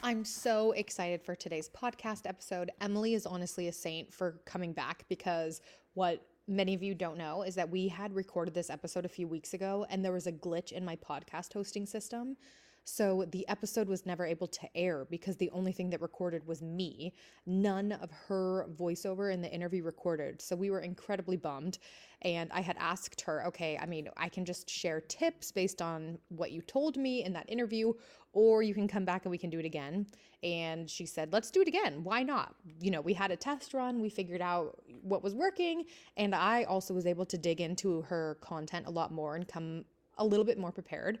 I'm so excited for today's podcast episode. Emily is honestly a saint for coming back because what many of you don't know is that we had recorded this episode a few weeks ago and there was a glitch in my podcast hosting system. So the episode was never able to air because the only thing that recorded was me. None of her voiceover in the interview recorded. So we were incredibly bummed. And I had asked her, okay, I mean, I can just share tips based on what you told me in that interview, or you can come back and we can do it again. And she said, let's do it again. Why not? You know, we had a test run, we figured out what was working. And I also was able to dig into her content a lot more and come a little bit more prepared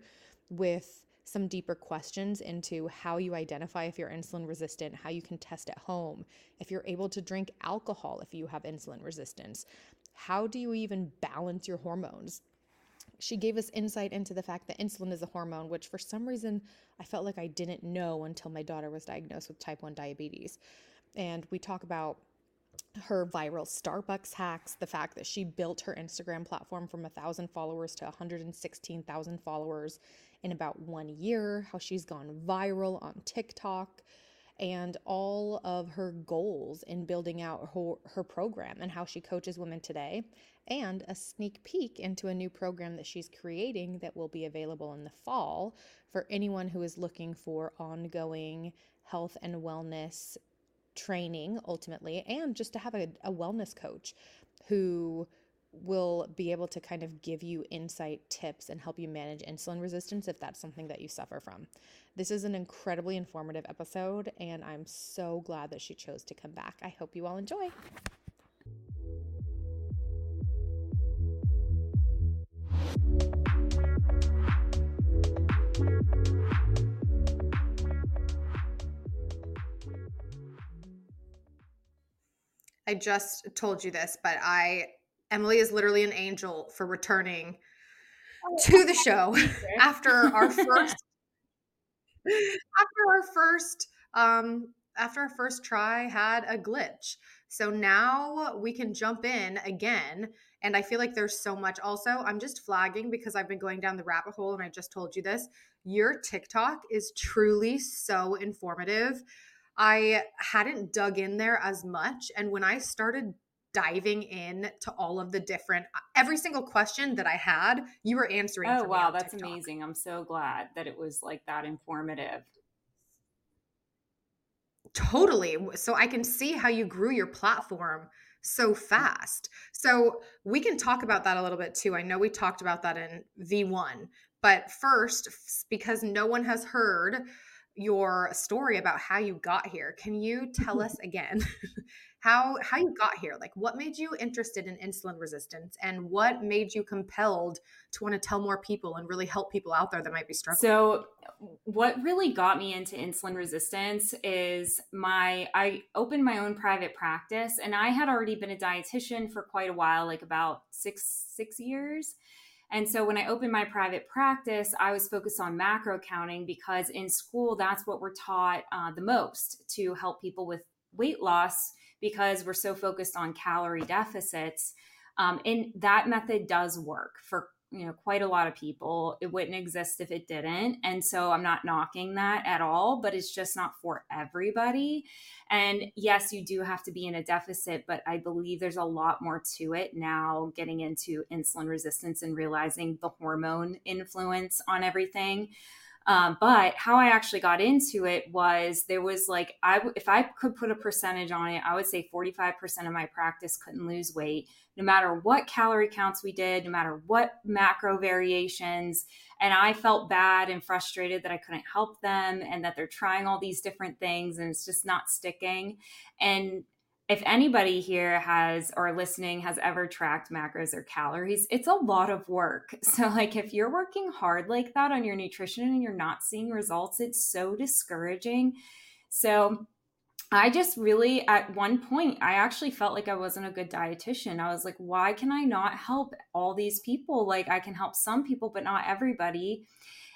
with some deeper questions into how you identify if you're insulin resistant, how you can test at home, if you're able to drink alcohol if you have insulin resistance, how do you even balance your hormones? She gave us insight into the fact that insulin is a hormone, which for some reason I felt like I didn't know until my daughter was diagnosed with type 1 diabetes. And we talk about her viral Starbucks hacks, the fact that she built her Instagram platform from 1,000 followers to 116,000 followers in about one year, how she's gone viral on TikTok, and all of her goals in building out her, her program and how she coaches women today, and a sneak peek into a new program that she's creating that will be available in the fall for anyone who is looking for ongoing health and wellness training ultimately, and just to have a, a wellness coach who will be able to kind of give you insight tips and help you manage insulin resistance if that's something that you suffer from. This is an incredibly informative episode, and I'm so glad that she chose to come back. I hope you all enjoy. I just told you this, but I Emily is literally an angel for returning oh, to the show after our first after our first um after our first try had a glitch. So now we can jump in again and I feel like there's so much also I'm just flagging because I've been going down the rabbit hole and I just told you this. Your TikTok is truly so informative. I hadn't dug in there as much and when I started diving in to all of the different uh, every single question that I had, you were answering. Oh wow, that's TikTok. amazing! I'm so glad that it was like that informative. Totally. So I can see how you grew your platform so fast. So we can talk about that a little bit too. I know we talked about that in V1, but first, because no one has heard your story about how you got here, can you tell us again how how you got here like what made you interested in insulin resistance and what made you compelled to want to tell more people and really help people out there that might be struggling? So what really got me into insulin resistance is my i opened my own private practice and i had already been a dietitian for quite a while like about six six years. And so when I opened my private practice, I was focused on macro counting because in school, that's what we're taught uh, the most to help people with weight loss because we're so focused on calorie deficits. Um, and that method does work for you know quite a lot of people it wouldn't exist if it didn't and so i'm not knocking that at all but it's just not for everybody and yes you do have to be in a deficit but i believe there's a lot more to it now getting into insulin resistance and realizing the hormone influence on everything um, but how I actually got into it was there was like I if I could put a percentage on it, I would say 45% of my practice couldn't lose weight, no matter what calorie counts we did, no matter what macro variations. And I felt bad and frustrated that I couldn't help them and that they're trying all these different things and it's just not sticking. And if anybody here has or listening has ever tracked macros or calories, it's a lot of work. So, like, if you're working hard like that on your nutrition and you're not seeing results, it's so discouraging. So, I just really, at one point, I actually felt like I wasn't a good dietitian. I was like, why can I not help all these people? Like, I can help some people, but not everybody.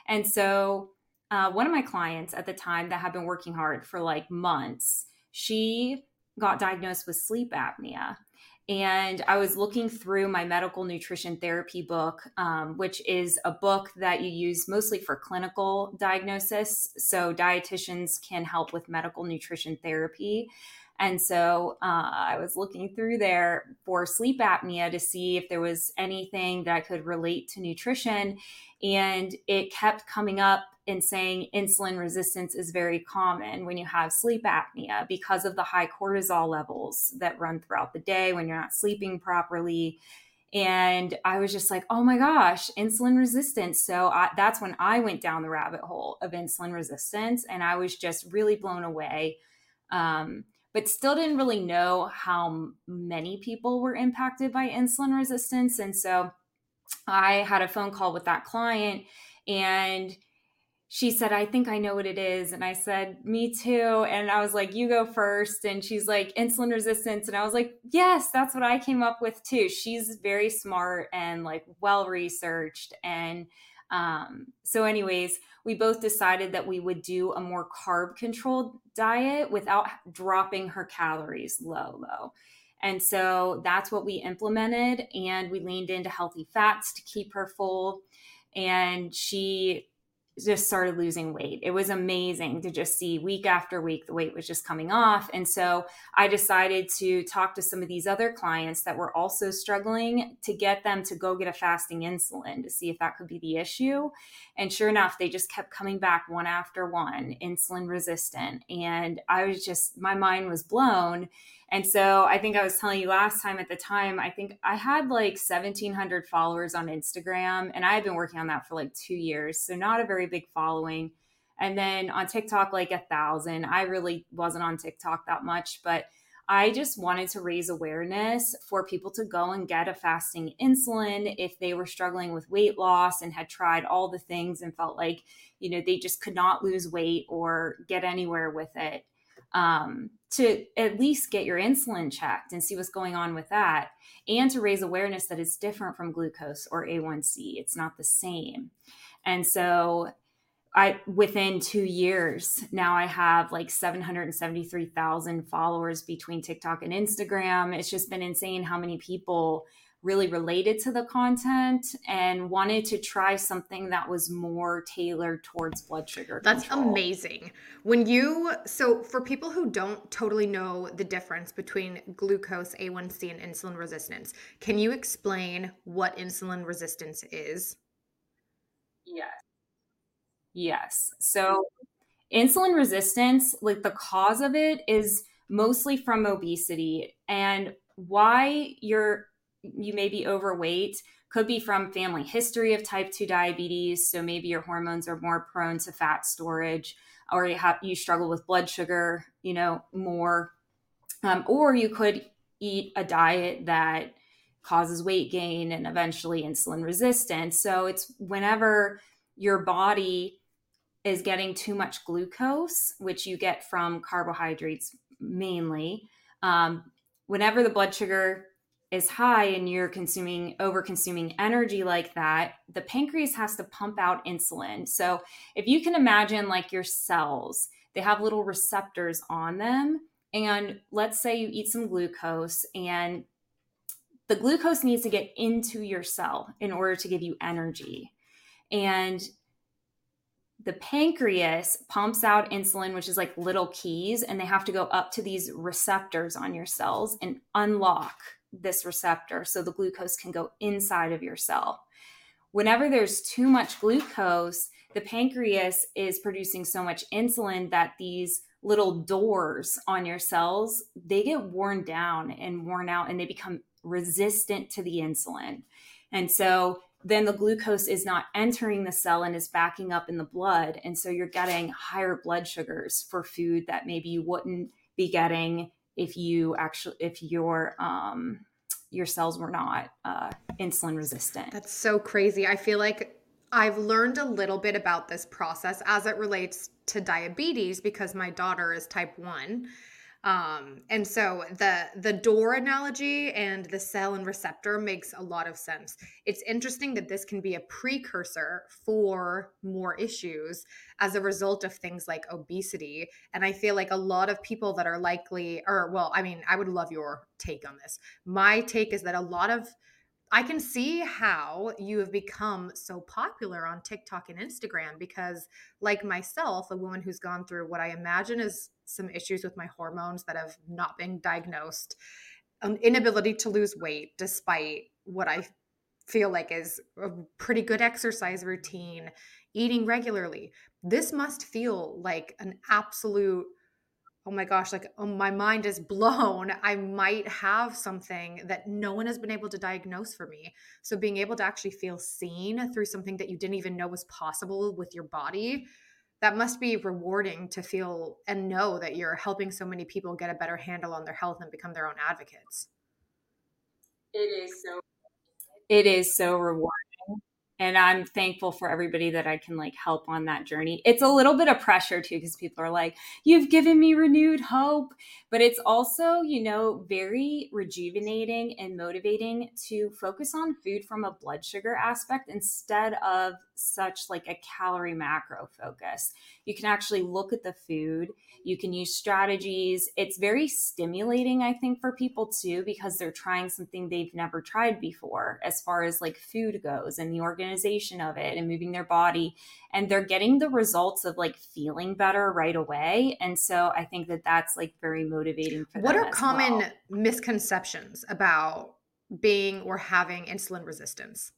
And so, uh, one of my clients at the time that had been working hard for like months, she got diagnosed with sleep apnea. and I was looking through my medical nutrition therapy book, um, which is a book that you use mostly for clinical diagnosis. So, dietitians can help with medical nutrition therapy. And so uh, I was looking through there for sleep apnea to see if there was anything that I could relate to nutrition. And it kept coming up and saying insulin resistance is very common when you have sleep apnea because of the high cortisol levels that run throughout the day when you're not sleeping properly. And I was just like, oh my gosh, insulin resistance. So I, that's when I went down the rabbit hole of insulin resistance. And I was just really blown away. Um, but still didn't really know how many people were impacted by insulin resistance. And so I had a phone call with that client and she said, I think I know what it is. And I said, Me too. And I was like, You go first. And she's like, Insulin resistance. And I was like, Yes, that's what I came up with too. She's very smart and like well researched. And um, so, anyways, we both decided that we would do a more carb controlled diet without dropping her calories low, low. And so that's what we implemented. And we leaned into healthy fats to keep her full. And she just started losing weight. It was amazing to just see week after week the weight was just coming off. And so I decided to talk to some of these other clients that were also struggling to get them to go get a fasting insulin to see if that could be the issue. And sure enough, they just kept coming back one after one, insulin resistant. And I was just, my mind was blown. And so I think I was telling you last time at the time, I think I had like 1,700 followers on Instagram, and I had been working on that for like two years. So not a very big following. And then on TikTok, like a thousand. I really wasn't on TikTok that much, but I just wanted to raise awareness for people to go and get a fasting insulin if they were struggling with weight loss and had tried all the things and felt like, you know, they just could not lose weight or get anywhere with it um, to at least get your insulin checked and see what's going on with that, and to raise awareness that it's different from glucose or A1C. It's not the same. And so I within 2 years now I have like 773,000 followers between TikTok and Instagram. It's just been insane how many people really related to the content and wanted to try something that was more tailored towards blood sugar. That's control. amazing. When you, so for people who don't totally know the difference between glucose, A1C, and insulin resistance, can you explain what insulin resistance is? Yes. Yes. So, insulin resistance, like the cause of it is mostly from obesity. And why you're you may be overweight could be from family history of type 2 diabetes so maybe your hormones are more prone to fat storage or you have you struggle with blood sugar you know more. Um, or you could eat a diet that causes weight gain and eventually insulin resistance. So it's whenever your body is getting too much glucose which you get from carbohydrates mainly um, whenever the blood sugar is high and you're consuming over consuming energy like that the pancreas has to pump out insulin. So if you can imagine like your cells they have little receptors on them and let's say you eat some glucose and the glucose needs to get into your cell in order to give you energy. And the pancreas pumps out insulin, which is like little keys, and they have to go up to these receptors on your cells and unlock this receptor so the glucose can go inside of your cell. Whenever there's too much glucose, the pancreas is producing so much insulin that these little doors on your cells, they get worn down and worn out and they become resistant to the insulin. And so then the glucose is not entering the cell and is backing up in the blood. And so you're getting higher blood sugars for food that maybe you wouldn't be getting if you actually if your um your cells were not uh, insulin resistant. That's so crazy. I feel like I've learned a little bit about this process as it relates to diabetes because my daughter is type 1. Um, and so the the door analogy and the cell and receptor makes a lot of sense. It's interesting that this can be a precursor for more issues as a result of things like obesity. And I feel like a lot of people that are likely, or well, I mean, I would love your take on this. My take is that a lot of I can see how you have become so popular on TikTok and Instagram because, like myself, a woman who's gone through what I imagine is some issues with my hormones that have not been diagnosed, an inability to lose weight despite what I feel like is a pretty good exercise routine, eating regularly. This must feel like an absolute oh my gosh, like oh, my mind is blown. I might have something that no one has been able to diagnose for me. So being able to actually feel seen through something that you didn't even know was possible with your body, that must be rewarding to feel and know that you're helping so many people get a better handle on their health and become their own advocates. It is so it is so rewarding and i'm thankful for everybody that i can like help on that journey. It's a little bit of pressure too because people are like you've given me renewed hope. But it's also you know very rejuvenating and motivating to focus on food from a blood sugar aspect instead of such like a calorie macro focus. You can actually look at the food you can use strategies. It's very stimulating i think for people too because they're trying something they've never tried before as far as like food goes and the organization of it and moving their body and they're getting the results of like feeling better right away and so i think that that's like very motivating for what are common well. misconceptions about being or having insulin resistance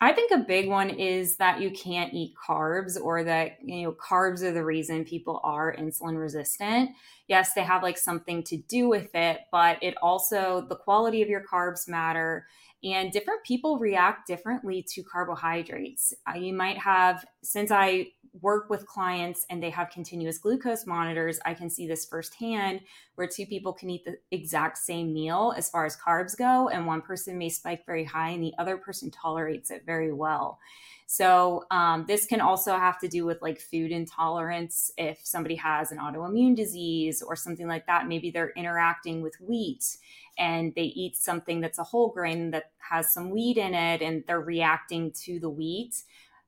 I think a big one is that you can't eat carbs or that, you know, carbs are the reason people are insulin resistant. Yes, they have like something to do with it, but it also, the quality of your carbs matter and different people react differently to carbohydrates. You might have, since I work with clients and they have continuous glucose monitors, I can see this firsthand where two people can eat the exact same meal as far as carbs go, and one person may spike very high and the other person tolerates it very well. So, um, this can also have to do with like food intolerance. If somebody has an autoimmune disease or something like that, maybe they're interacting with wheat and they eat something that's a whole grain that has some wheat in it and they're reacting to the wheat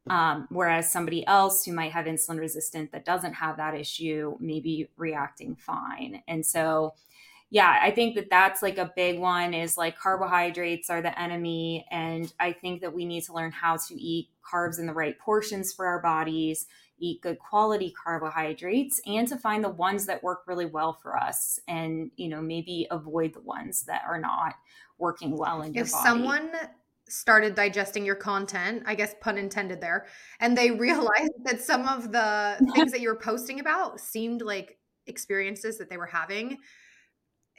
um, whereas somebody else who might have insulin resistant that doesn't have that issue may be reacting fine. And so, yeah, I think that that's like a big one is like carbohydrates are the enemy. And I think that we need to learn how to eat carbs in the right portions for our bodies, eat good quality carbohydrates, and to find the ones that work really well for us and, you know, maybe avoid the ones that are not working well in your if body. If someone started digesting your content, I guess pun intended there, and they realized that some of the things that you were posting about seemed like experiences that they were having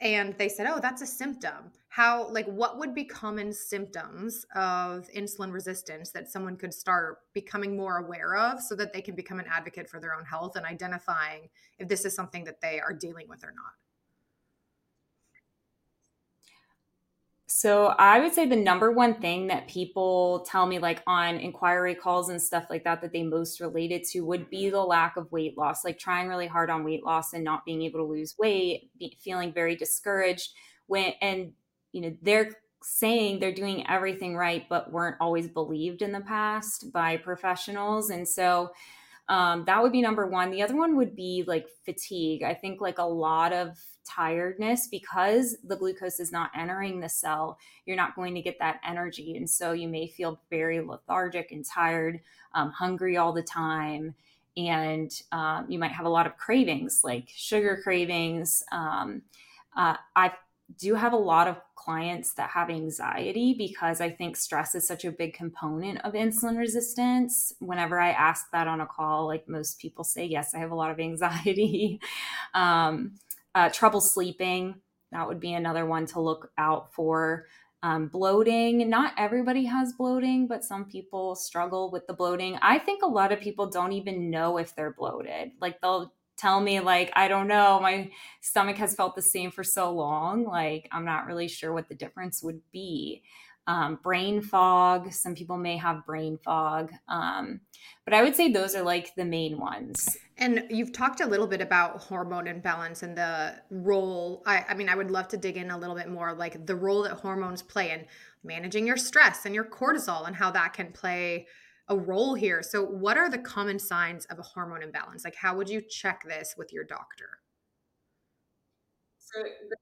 and they said, "Oh, that's a symptom." How like what would be common symptoms of insulin resistance that someone could start becoming more aware of so that they can become an advocate for their own health and identifying if this is something that they are dealing with or not? So I would say the number one thing that people tell me like on inquiry calls and stuff like that that they most related to would be the lack of weight loss, like trying really hard on weight loss and not being able to lose weight, be, feeling very discouraged when and you know they're saying they're doing everything right but weren't always believed in the past by professionals. And so um, that would be number one. The other one would be like fatigue. I think like a lot of tiredness because the glucose is not entering the cell, you're not going to get that energy. And so you may feel very lethargic and tired, um, hungry all the time. And um, you might have a lot of cravings like sugar cravings. Um, uh, I do have a lot of clients that have anxiety because I think stress is such a big component of insulin resistance. Whenever I ask that on a call, like most people say, yes, I have a lot of anxiety. um, uh, trouble sleeping, that would be another one to look out for. Um, bloating, not everybody has bloating, but some people struggle with the bloating. I think a lot of people don't even know if they're bloated. Like they'll tell me like i don't know my stomach has felt the same for so long like i'm not really sure what the difference would be um, brain fog. Some people may have brain fog. Um, but I would say those are like the main ones. And you've talked a little bit about hormone imbalance and the role. I, I mean, I would love to dig in a little bit more, like the role that hormones play in managing your stress and your cortisol and how that can play a role here. So, what are the common signs of a hormone imbalance? Like, how would you check this with your doctor? So, the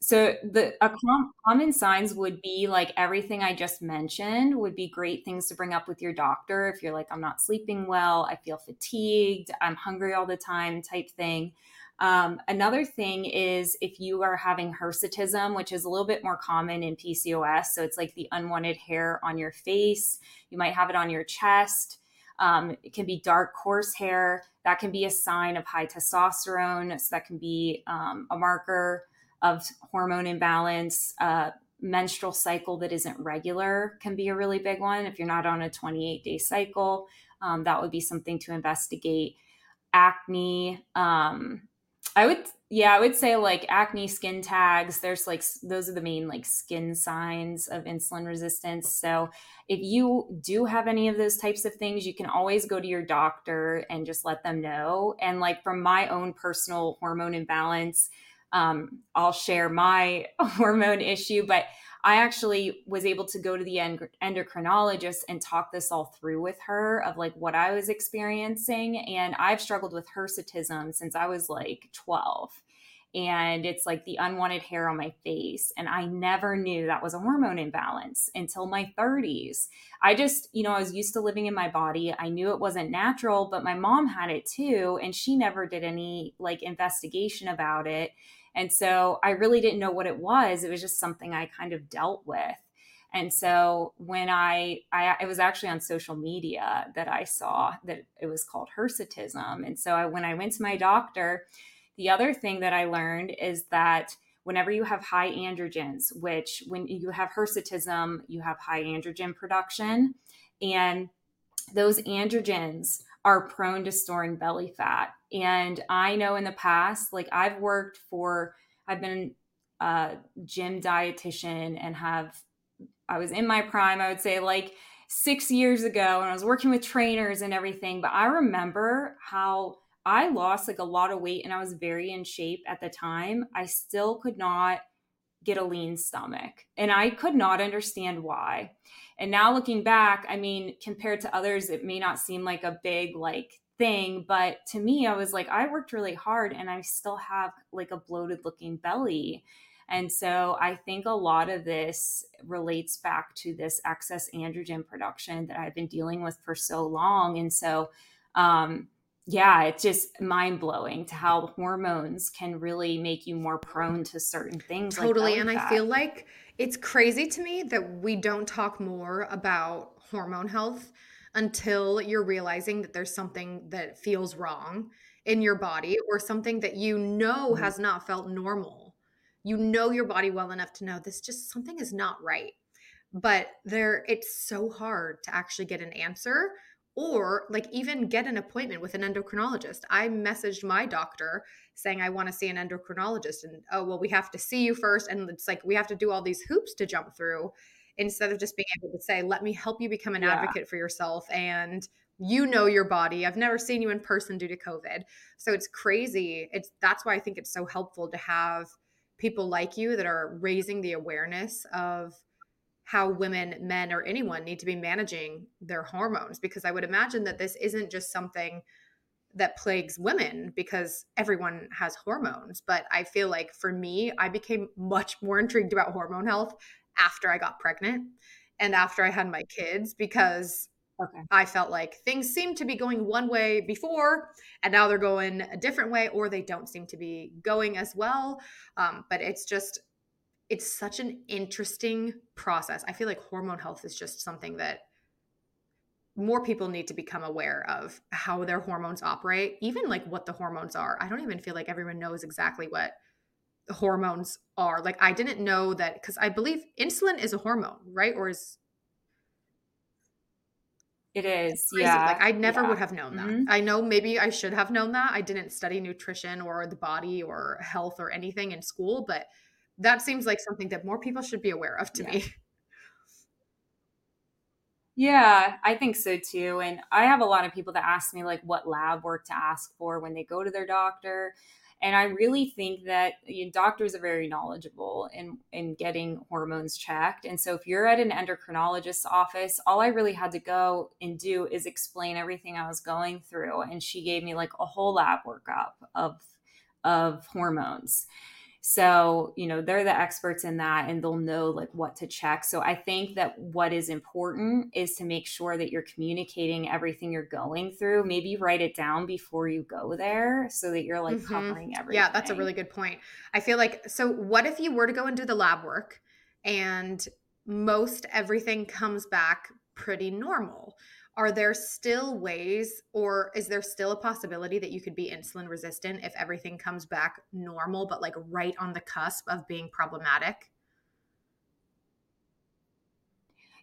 so the a com- common signs would be like everything I just mentioned would be great things to bring up with your doctor if you're like I'm not sleeping well, I feel fatigued, I'm hungry all the time type thing. Um, another thing is if you are having hirsutism, which is a little bit more common in PCOS, so it's like the unwanted hair on your face. You might have it on your chest. Um, it can be dark, coarse hair. That can be a sign of high testosterone. So that can be um, a marker of hormone imbalance. Uh, menstrual cycle that isn't regular can be a really big one. If you're not on a 28 day cycle, um, that would be something to investigate. Acne. I would, yeah, I would say like acne skin tags. There's like, those are the main like skin signs of insulin resistance. So if you do have any of those types of things, you can always go to your doctor and just let them know. And like from my own personal hormone imbalance, um, I'll share my hormone issue, but I actually was able to go to the endocrinologist and talk this all through with her of like what I was experiencing. And I've struggled with hirsutism since I was like 12. And it's like the unwanted hair on my face. And I never knew that was a hormone imbalance until my 30s. I just, you know, I was used to living in my body. I knew it wasn't natural, but my mom had it too. And she never did any like investigation about it. And so I really didn't know what it was. It was just something I kind of dealt with. And so when I, I it was actually on social media that I saw that it was called hirsutism. And so I, when I went to my doctor, the other thing that I learned is that whenever you have high androgens, which when you have hirsutism, you have high androgen production, and those androgens are prone to storing belly fat. And I know in the past, like I've worked for, I've been a gym dietitian and have, I was in my prime, I would say like six years ago, and I was working with trainers and everything. But I remember how I lost like a lot of weight and I was very in shape at the time. I still could not get a lean stomach. And I could not understand why. And now looking back, I mean, compared to others, it may not seem like a big like thing, but to me, I was like, I worked really hard and I still have like a bloated looking belly. And so I think a lot of this relates back to this excess androgen production that I've been dealing with for so long. And so, um, yeah, it's just mind blowing to how hormones can really make you more prone to certain things. Totally. Like and I feel like it's crazy to me that we don't talk more about hormone health until you're realizing that there's something that feels wrong in your body or something that you know mm-hmm. has not felt normal. You know your body well enough to know this just something is not right. But there it's so hard to actually get an answer or like even get an appointment with an endocrinologist. I messaged my doctor saying I want to see an endocrinologist and oh well we have to see you first and it's like we have to do all these hoops to jump through instead of just being able to say let me help you become an yeah. advocate for yourself and you know your body. I've never seen you in person due to COVID. So it's crazy. It's that's why I think it's so helpful to have people like you that are raising the awareness of how women, men, or anyone need to be managing their hormones because I would imagine that this isn't just something that plagues women because everyone has hormones. But I feel like for me, I became much more intrigued about hormone health after I got pregnant and after I had my kids because okay. I felt like things seemed to be going one way before and now they're going a different way or they don't seem to be going as well. Um, but it's just, it's such an interesting process. I feel like hormone health is just something that more people need to become aware of how their hormones operate, even like what the hormones are. I don't even feel like everyone knows exactly what hormones are. Like I didn't know that because I believe insulin is a hormone, right? Or is it is, yeah. Like I never yeah. would have known that. Mm-hmm. I know maybe I should have known that. I didn't study nutrition or the body or health or anything in school, but that seems like something that more people should be aware of to yeah. me. Yeah, I think so too. And I have a lot of people that ask me like what lab work to ask for when they go to their doctor. And I really think that you know, doctors are very knowledgeable in, in getting hormones checked. And so if you're at an endocrinologist's office, all I really had to go and do is explain everything I was going through. And she gave me like a whole lab workup of of hormones. So, you know, they're the experts in that and they'll know like what to check. So, I think that what is important is to make sure that you're communicating everything you're going through. Maybe write it down before you go there so that you're like mm-hmm. covering everything. Yeah, that's a really good point. I feel like, so what if you were to go and do the lab work and most everything comes back pretty normal? Are there still ways or is there still a possibility that you could be insulin resistant if everything comes back normal but like right on the cusp of being problematic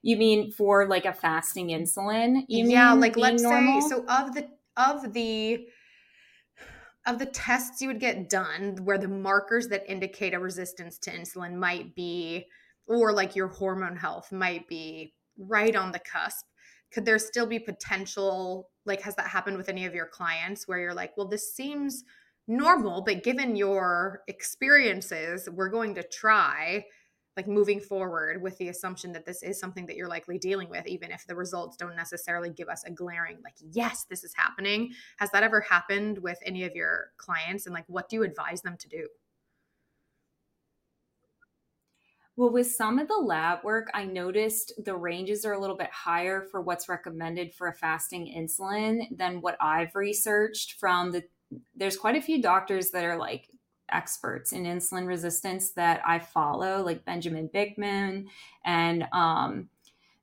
you mean for like a fasting insulin you yeah like let's normal? say so of the of the of the tests you would get done where the markers that indicate a resistance to insulin might be or like your hormone health might be right on the cusp could there still be potential like has that happened with any of your clients where you're like well this seems normal but given your experiences we're going to try like moving forward with the assumption that this is something that you're likely dealing with even if the results don't necessarily give us a glaring like yes this is happening has that ever happened with any of your clients? And like what do you advise them to do Well, with some of the lab work, I noticed the ranges are a little bit higher for what's recommended for a fasting insulin than what I've researched from the. There's quite a few doctors that are like experts in insulin resistance that I follow, like Benjamin Bikman, and um,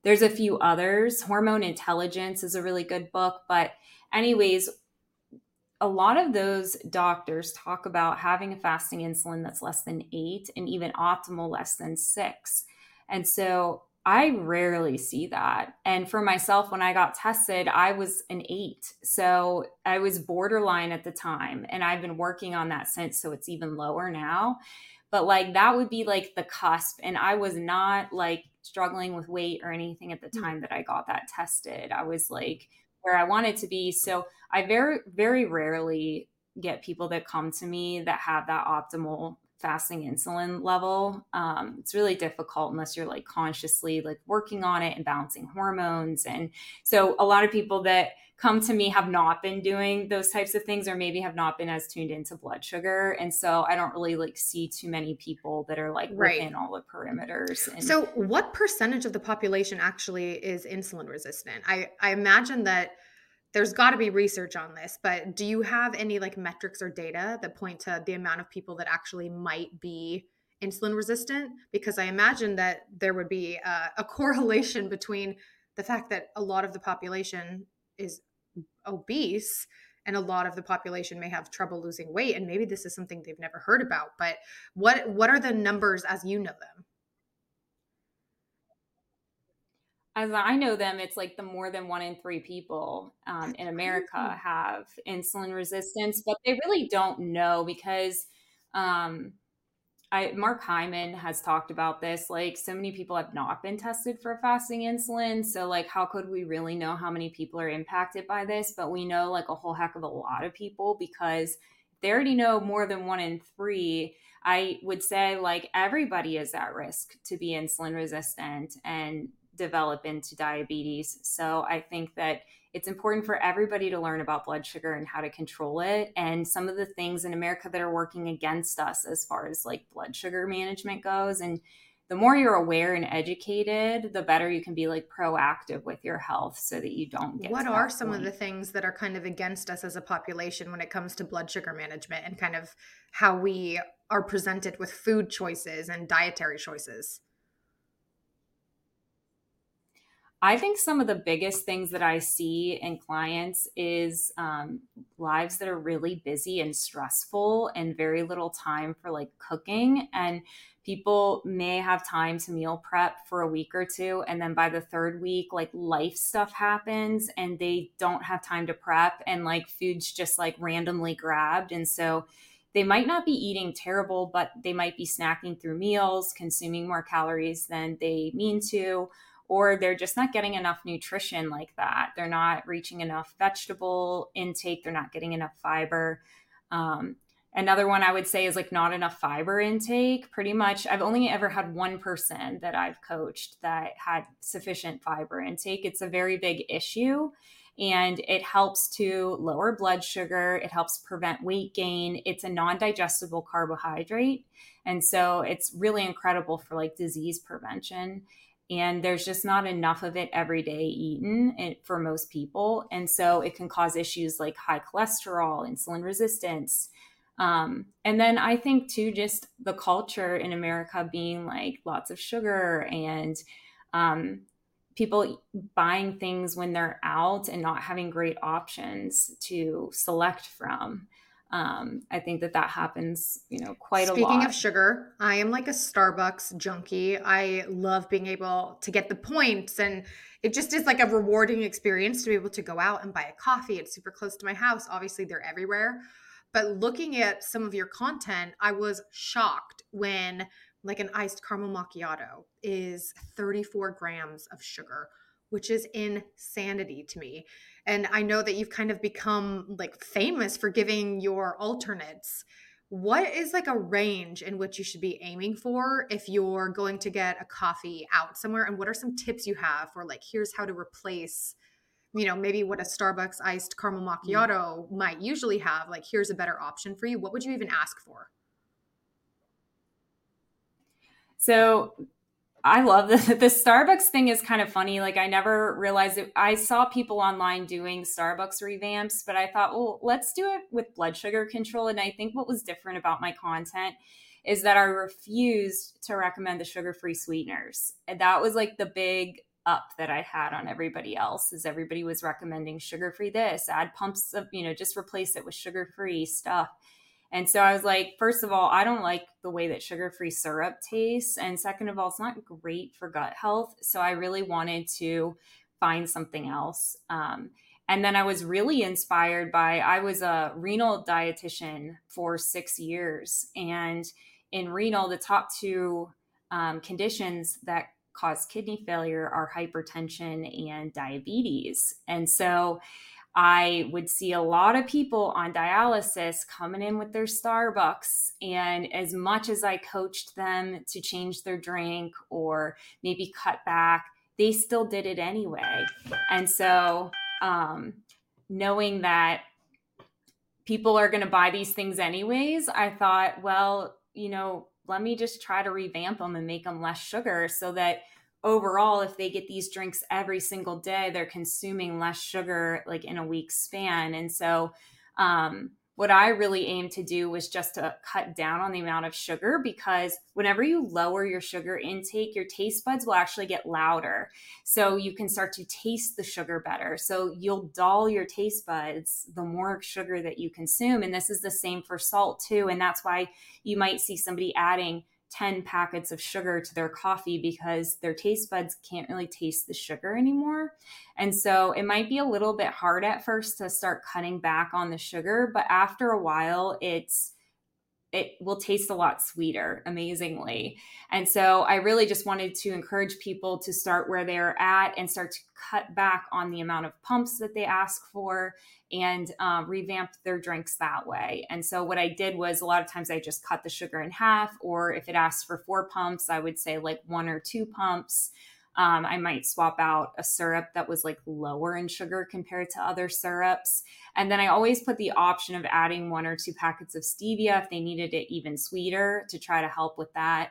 there's a few others. Hormone Intelligence is a really good book, but anyways, a lot of those doctors talk about having a fasting insulin that's less than eight and even optimal less than six. And so I rarely see that. And for myself, when I got tested, I was an eight. So I was borderline at the time. And I've been working on that since. So it's even lower now. But like that would be like the cusp. And I was not like struggling with weight or anything at the hmm. time that I got that tested. I was like where I wanted to be. So I very, very rarely get people that come to me that have that optimal fasting insulin level. Um, it's really difficult unless you're like consciously like working on it and balancing hormones. And so a lot of people that come to me have not been doing those types of things or maybe have not been as tuned into blood sugar. And so I don't really like see too many people that are like right. within all the perimeters. And- so what percentage of the population actually is insulin resistant? I, I imagine that there's got to be research on this, but do you have any like metrics or data that point to the amount of people that actually might be insulin resistant? Because I imagine that there would be a, a correlation between the fact that a lot of the population is obese and a lot of the population may have trouble losing weight and maybe this is something they've never heard about but what what are the numbers as you know them as I know them, it's like the more than one in three people um, in America have insulin resistance, but they really don't know because um, I, Mark Hyman has talked about this. Like, so many people have not been tested for fasting insulin. So, like, how could we really know how many people are impacted by this? But we know like a whole heck of a lot of people because they already know more than one in three. I would say like everybody is at risk to be insulin resistant and develop into diabetes. So I think that it's important for everybody to learn about blood sugar and how to control it and some of the things in America that are working against us as far as like blood sugar management goes and the more you're aware and educated, the better you can be like proactive with your health so that you don't get What are some point. of the things that are kind of against us as a population when it comes to blood sugar management and kind of how we are presented with food choices and dietary choices? I think some of the biggest things that I see in clients is um, lives that are really busy and stressful and very little time for like cooking. And people may have time to meal prep for a week or two. And then by the third week, like life stuff happens and they don't have time to prep and like food's just like randomly grabbed. And so they might not be eating terrible, but they might be snacking through meals, consuming more calories than they mean to or they're just not getting enough nutrition like that. They're not reaching enough vegetable intake, they're not getting enough fiber. Um, another one I would say is like not enough fiber intake. Pretty much, I've only ever had one person that I've coached that had sufficient fiber intake. It's a very big issue and it helps to lower blood sugar. It helps prevent weight gain. It's a non digestible carbohydrate. And so it's really incredible for like disease prevention. And there's just not enough of it every day eaten for most people. And so it can cause issues like high cholesterol, insulin resistance. Um, and then I think too, just the culture in America being like lots of sugar and um, people buying things when they're out and not having great options to select from. Um, I think that that happens, you know, quite Speaking a lot. Speaking of sugar, I am like a Starbucks junkie. I love being able to get the points, and it just is like a rewarding experience to be able to go out and buy a coffee. It's super close to my house. Obviously, they're everywhere. But looking at some of your content, I was shocked when like an iced caramel macchiato is 34 grams of sugar, which is insanity to me. And I know that you've kind of become like famous for giving your alternates. What is like a range in which you should be aiming for if you're going to get a coffee out somewhere? And what are some tips you have for like, here's how to replace, you know, maybe what a Starbucks iced caramel mm. macchiato might usually have? Like, here's a better option for you. What would you even ask for? So I love the the Starbucks thing is kind of funny. Like I never realized it. I saw people online doing Starbucks revamps, but I thought, well, let's do it with blood sugar control. And I think what was different about my content is that I refused to recommend the sugar-free sweeteners. And that was like the big up that I had on everybody else is everybody was recommending sugar-free this, add pumps of, you know, just replace it with sugar-free stuff. And so I was like, first of all, I don't like the way that sugar free syrup tastes. And second of all, it's not great for gut health. So I really wanted to find something else. Um, and then I was really inspired by, I was a renal dietitian for six years. And in renal, the top two um, conditions that cause kidney failure are hypertension and diabetes. And so I would see a lot of people on dialysis coming in with their Starbucks. And as much as I coached them to change their drink or maybe cut back, they still did it anyway. And so, um, knowing that people are going to buy these things anyways, I thought, well, you know, let me just try to revamp them and make them less sugar so that overall if they get these drinks every single day they're consuming less sugar like in a week span. And so um, what i really aim to do was just to cut down on the amount of sugar because whenever you lower your sugar intake your taste buds will actually get louder. So you can start to taste the sugar better. So you'll dull your taste buds the more sugar that you consume. And this is the same for salt too. And that's why you might see somebody adding 10 packets of sugar to their coffee because their taste buds can't really taste the sugar anymore. And so it might be a little bit hard at first to start cutting back on the sugar, but after a while, it's it will taste a lot sweeter, amazingly. And so I really just wanted to encourage people to start where they're at and start to cut back on the amount of pumps that they ask for and um, revamp their drinks that way. And so what I did was a lot of times I just cut the sugar in half, or if it asked for four pumps, I would say like one or two pumps. Um, I might swap out a syrup that was like lower in sugar compared to other syrups. And then I always put the option of adding one or two packets of stevia if they needed it even sweeter to try to help with that.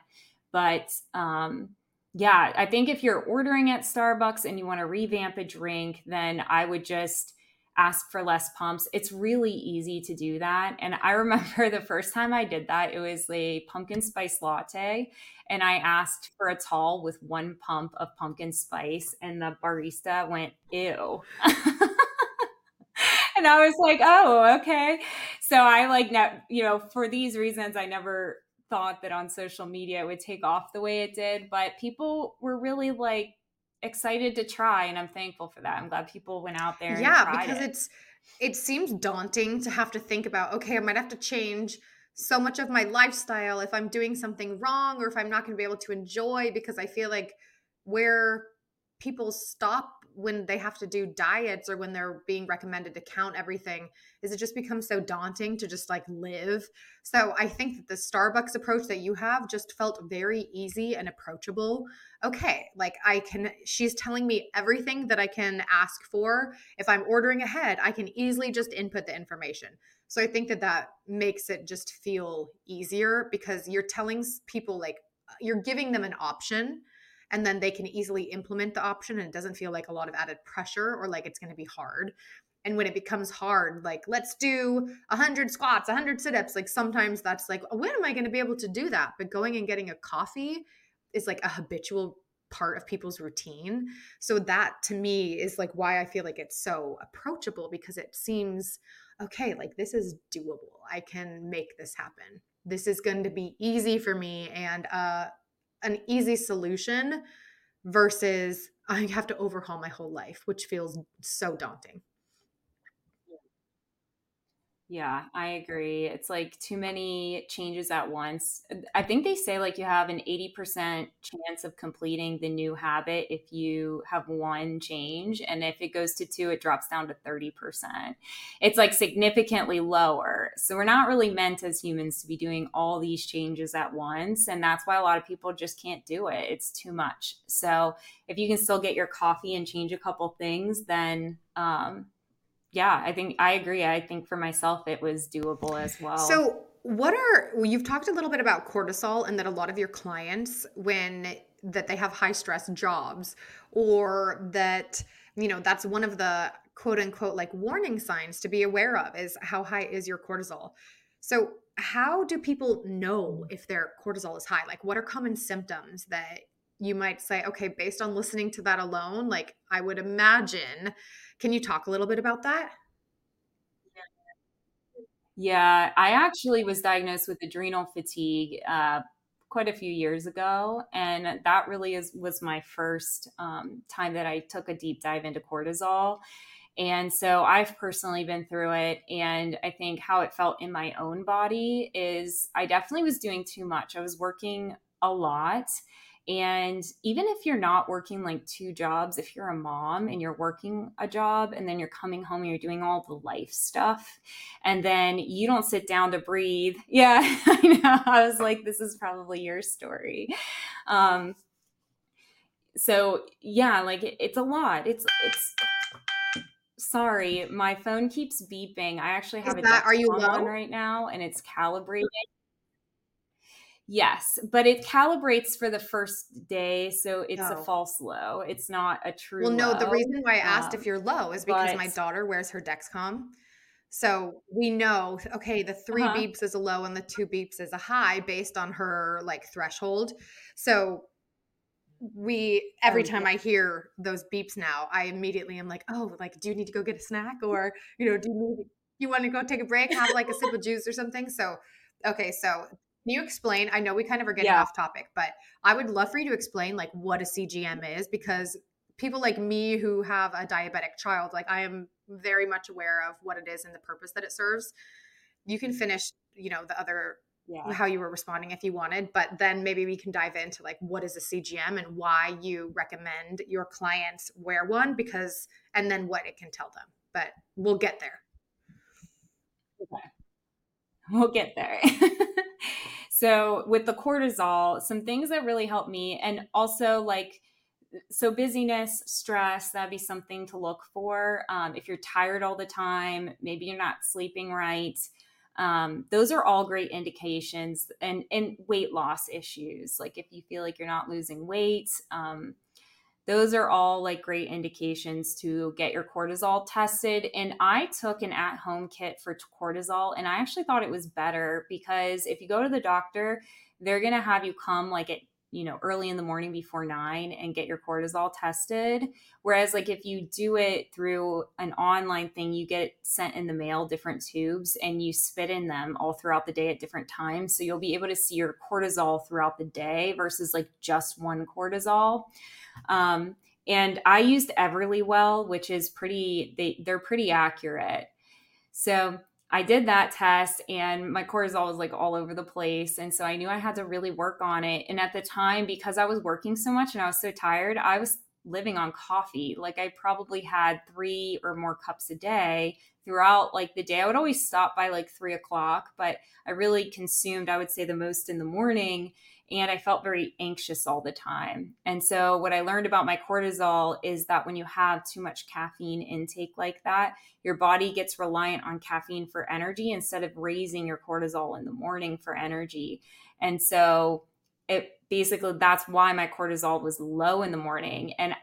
But um, yeah, I think if you're ordering at Starbucks and you want to revamp a drink, then I would just ask for less pumps. It's really easy to do that. And I remember the first time I did that, it was a pumpkin spice latte. And I asked for a tall with one pump of pumpkin spice, and the barista went, ew. and I was like, oh, okay. So I like, now, you know, for these reasons, I never thought that on social media it would take off the way it did. But people were really like, excited to try and I'm thankful for that. I'm glad people went out there Yeah, because it. it's it seems daunting to have to think about, okay, I might have to change so much of my lifestyle if I'm doing something wrong or if I'm not going to be able to enjoy because I feel like where people stop when they have to do diets or when they're being recommended to count everything is it just becomes so daunting to just like live? So i think that the starbucks approach that you have just felt very easy and approachable. Okay like i can she's telling me everything that i can ask for. If i'm ordering ahead i can easily just input the information. So i think that that makes it just feel easier because you're telling people like uh, you're giving them an option and then they can easily implement the option and it doesn't feel like a lot of added pressure or like it's going to be hard. And when it becomes hard like let's do 100 squats 100 sit-ups like sometimes that's like when am i going to be able to do that? But going and getting a coffee is like a habitual part of people's routine. So that to me is like why i feel like it's so approachable because it seems okay like this is doable. I can make this happen. This is going to be easy for me and uh an easy solution versus I have to overhaul my whole life, which feels so daunting. Yeah, I agree. It's like too many changes at once. I think they say like you have an 80% chance of completing the new habit if you have one change. And if it goes to two, it drops down to 30%. It's like significantly lower. So we're not really meant as humans to be doing all these changes at once. And that's why a lot of people just can't do it. It's too much. So if you can still get your coffee and change a couple things, then, um, yeah, I think I agree. I think for myself, it was doable as well. So, what are well, you've talked a little bit about cortisol and that a lot of your clients, when that they have high stress jobs, or that you know that's one of the quote unquote like warning signs to be aware of is how high is your cortisol. So, how do people know if their cortisol is high? Like, what are common symptoms that you might say, okay, based on listening to that alone, like I would imagine can you talk a little bit about that? Yeah, I actually was diagnosed with adrenal fatigue uh, quite a few years ago, and that really is was my first um, time that I took a deep dive into cortisol. And so I've personally been through it. And I think how it felt in my own body is I definitely was doing too much. I was working a lot and even if you're not working like two jobs, if you're a mom and you're working a job and then you're coming home and you're doing all the life stuff and then you don't sit down to breathe. Yeah, I know. I was like, this is probably your story. Um, so yeah, like it, it's a lot. It's, it's, sorry, my phone keeps beeping. I actually have is a that, are you on right now and it's calibrated. Yes, but it calibrates for the first day, so it's a false low. It's not a true. Well, no, low. the reason why I asked um, if you're low is because but, my daughter wears her Dexcom. So we know, okay, the 3 uh-huh. beeps is a low and the two beeps is a high based on her like threshold. So we every time I hear those beeps now, I immediately am like, oh, like, do you need to go get a snack or you know, do you need you want to go take a break, have like a sip of juice or something? So okay, so can you explain? I know we kind of are getting yeah. off topic, but I would love for you to explain like what a CGM is because people like me who have a diabetic child, like I am very much aware of what it is and the purpose that it serves. You can finish, you know, the other yeah. how you were responding if you wanted, but then maybe we can dive into like what is a CGM and why you recommend your clients wear one because and then what it can tell them. But we'll get there. Okay. We'll get there. So with the cortisol, some things that really help me, and also like so busyness stress that'd be something to look for um, if you're tired all the time maybe you're not sleeping right um, those are all great indications and and weight loss issues like if you feel like you're not losing weight um, those are all like great indications to get your cortisol tested. And I took an at home kit for cortisol, and I actually thought it was better because if you go to the doctor, they're going to have you come like at you know early in the morning before nine and get your cortisol tested. Whereas like if you do it through an online thing you get sent in the mail different tubes and you spit in them all throughout the day at different times. So you'll be able to see your cortisol throughout the day versus like just one cortisol. Um, and I used Everlywell, which is pretty, they, they're pretty accurate. So I did that test and my cortisol was like all over the place. And so I knew I had to really work on it. And at the time, because I was working so much and I was so tired, I was living on coffee. Like I probably had three or more cups a day throughout like the day. I would always stop by like three o'clock, but I really consumed, I would say, the most in the morning. And I felt very anxious all the time. And so, what I learned about my cortisol is that when you have too much caffeine intake like that, your body gets reliant on caffeine for energy instead of raising your cortisol in the morning for energy. And so, it basically that's why my cortisol was low in the morning. And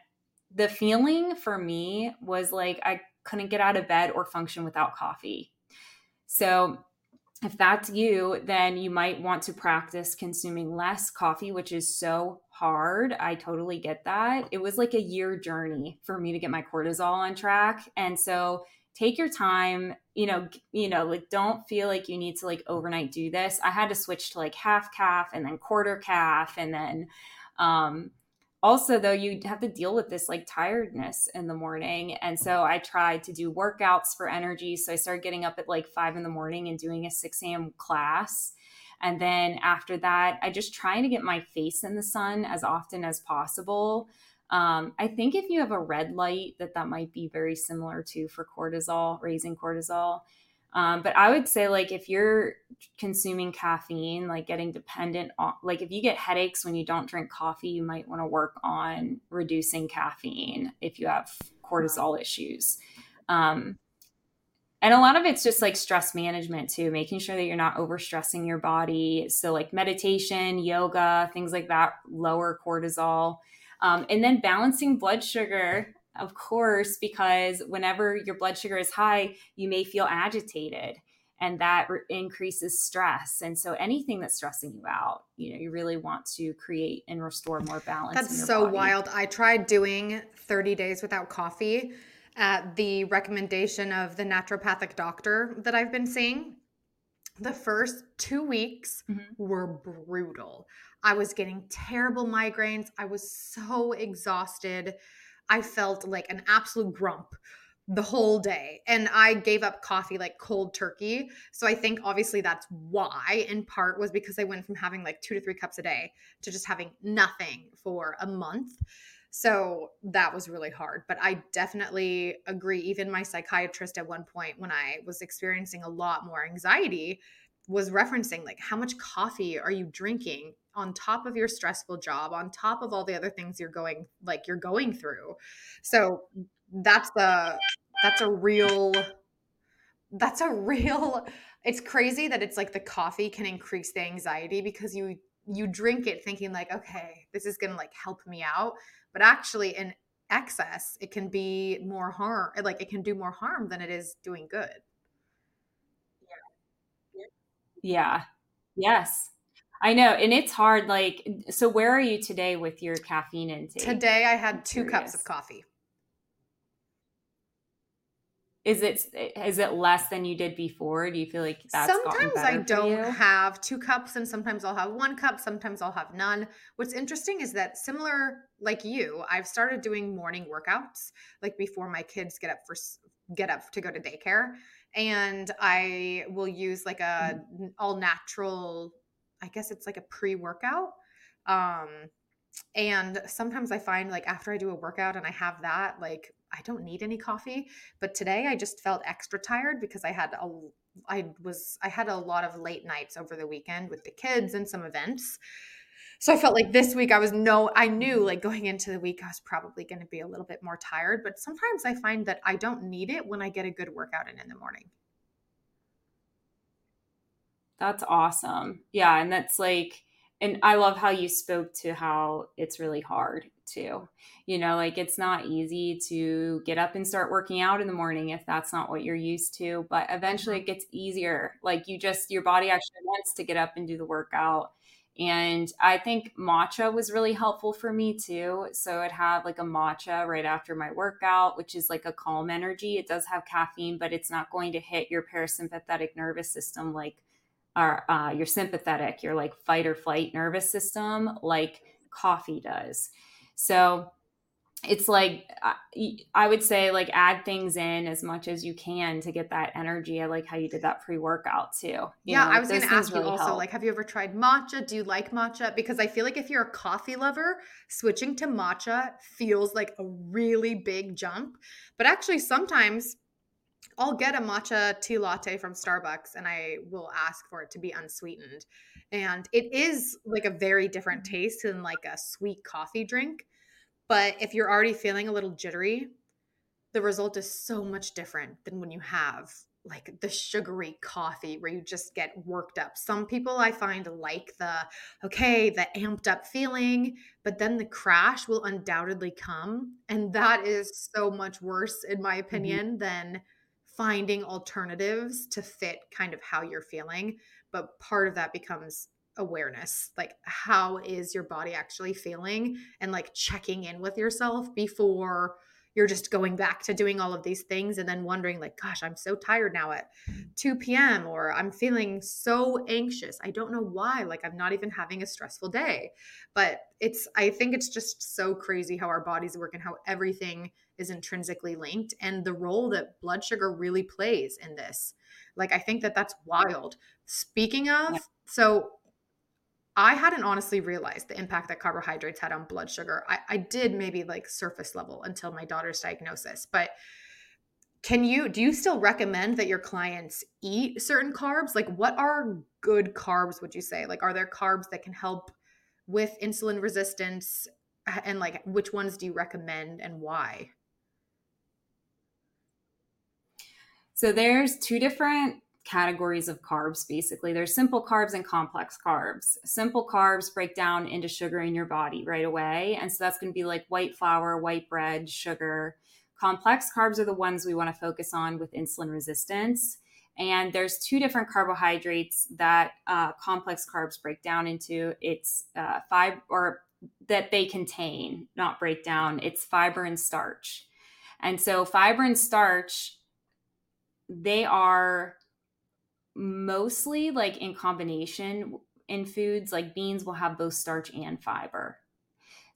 the feeling for me was like I couldn't get out of bed or function without coffee. So, if that's you, then you might want to practice consuming less coffee, which is so hard. I totally get that. It was like a year journey for me to get my cortisol on track. And so take your time, you know, you know, like don't feel like you need to like overnight do this. I had to switch to like half caf and then quarter caf and then um also though you have to deal with this like tiredness in the morning and so i tried to do workouts for energy so i started getting up at like five in the morning and doing a 6 a.m class and then after that i just trying to get my face in the sun as often as possible. Um, i think if you have a red light that that might be very similar to for cortisol raising cortisol um, but I would say, like, if you're consuming caffeine, like getting dependent on, like, if you get headaches when you don't drink coffee, you might want to work on reducing caffeine if you have cortisol issues. Um, and a lot of it's just like stress management too, making sure that you're not overstressing your body. So, like meditation, yoga, things like that lower cortisol. Um, and then balancing blood sugar of course, because whenever your blood sugar is high, you may feel agitated and that re- increases stress. And so anything that's stressing you out, you know, you really want to create and restore more balance. That's so body. wild. I tried doing 30 days without coffee at the recommendation of the naturopathic doctor that I've been seeing. The first two weeks mm-hmm. were brutal. I was getting terrible migraines. I was so exhausted. I felt like an absolute grump the whole day and i gave up coffee like cold turkey. So i think obviously that's why in part was because i went from having like two to three cups a day to just having nothing for a month. So that was really hard but i definitely agree. Even my psychiatrist at one point when i was experiencing a lot more anxiety was referencing like how much coffee are you drinking on top of your stressful job on top of all the other things you're going like you're going through? So that's the that's a real that's a real it's crazy that it's like the coffee can increase the anxiety because you you drink it thinking like okay this is gonna like help me out. But actually in excess it can be more harm like it can do more harm than it is doing good yeah. Yes. I know. And it's hard. Like, so where are you today with your caffeine intake? Today I had two cups of coffee. Is it is it less than you did before? Do you feel like that's sometimes I don't have two cups, and sometimes I'll have one cup. Sometimes I'll have none. What's interesting is that similar, like you, I've started doing morning workouts, like before my kids get up for get up to go to daycare, and I will use like a mm-hmm. all natural, I guess it's like a pre-workout. Um and sometimes I find like after I do a workout and I have that, like I don't need any coffee. But today I just felt extra tired because I had a I was I had a lot of late nights over the weekend with the kids and some events. So I felt like this week I was no, I knew like going into the week I was probably going to be a little bit more tired, but sometimes I find that I don't need it when I get a good workout in in the morning. That's awesome. Yeah, and that's like and I love how you spoke to how it's really hard too. You know, like it's not easy to get up and start working out in the morning if that's not what you're used to, but eventually mm-hmm. it gets easier. Like you just your body actually wants to get up and do the workout and I think matcha was really helpful for me too. So I'd have like a matcha right after my workout, which is like a calm energy. It does have caffeine, but it's not going to hit your parasympathetic nervous system like our, uh, your sympathetic, your like fight or flight nervous system, like coffee does. So it's like I would say like add things in as much as you can to get that energy. I like how you did that pre workout too. You yeah, know, I was going to ask really you also help. like, have you ever tried matcha? Do you like matcha? Because I feel like if you're a coffee lover, switching to matcha feels like a really big jump. But actually, sometimes I'll get a matcha tea latte from Starbucks and I will ask for it to be unsweetened. And it is like a very different mm-hmm. taste than like a sweet coffee drink but if you're already feeling a little jittery, the result is so much different than when you have like the sugary coffee where you just get worked up. Some people I find like the okay, the amped up feeling, but then the crash will undoubtedly come. And that is so much worse, in my mm-hmm. opinion, mm-hmm. than finding alternatives to fit kind of how you're feeling. But part of that becomes awareness like how is your body actually feeling and like checking in with yourself before you're just going back to doing all of these things and then wondering like gosh i'm so tired now at mm. 2 p.m or i'm feeling so anxious. I don't know why like i'm not even having a stressful day. But it's i think it's just so crazy how our bodies work and how everything is intrinsically linked and the role that blood sugar really plays in this. Like i think that that's wild. Speaking of yeah. so I hadn't honestly realized the impact that carbohydrates had on blood sugar. I, I did maybe like surface level until my daughter's diagnosis. But can you do you still recommend that your clients eat certain carbs? Like what are good carbs, would you say? Like are there carbs that can help with insulin resistance? And like which ones do you recommend and why? So there's two different categories of carbs basically. There's simple carbs and complex carbs. Simple carbs break down into sugar in your body right away. And so that's going to be like white flour, white bread, sugar. Complex carbs are the ones we want to focus on with insulin resistance. And there's two different carbohydrates that uh, complex carbs break down into. It's uh, fiber, or that they contain, not break down. It's fiber and starch. And so fiber and starch, they are mostly like in combination in foods like beans will have both starch and fiber.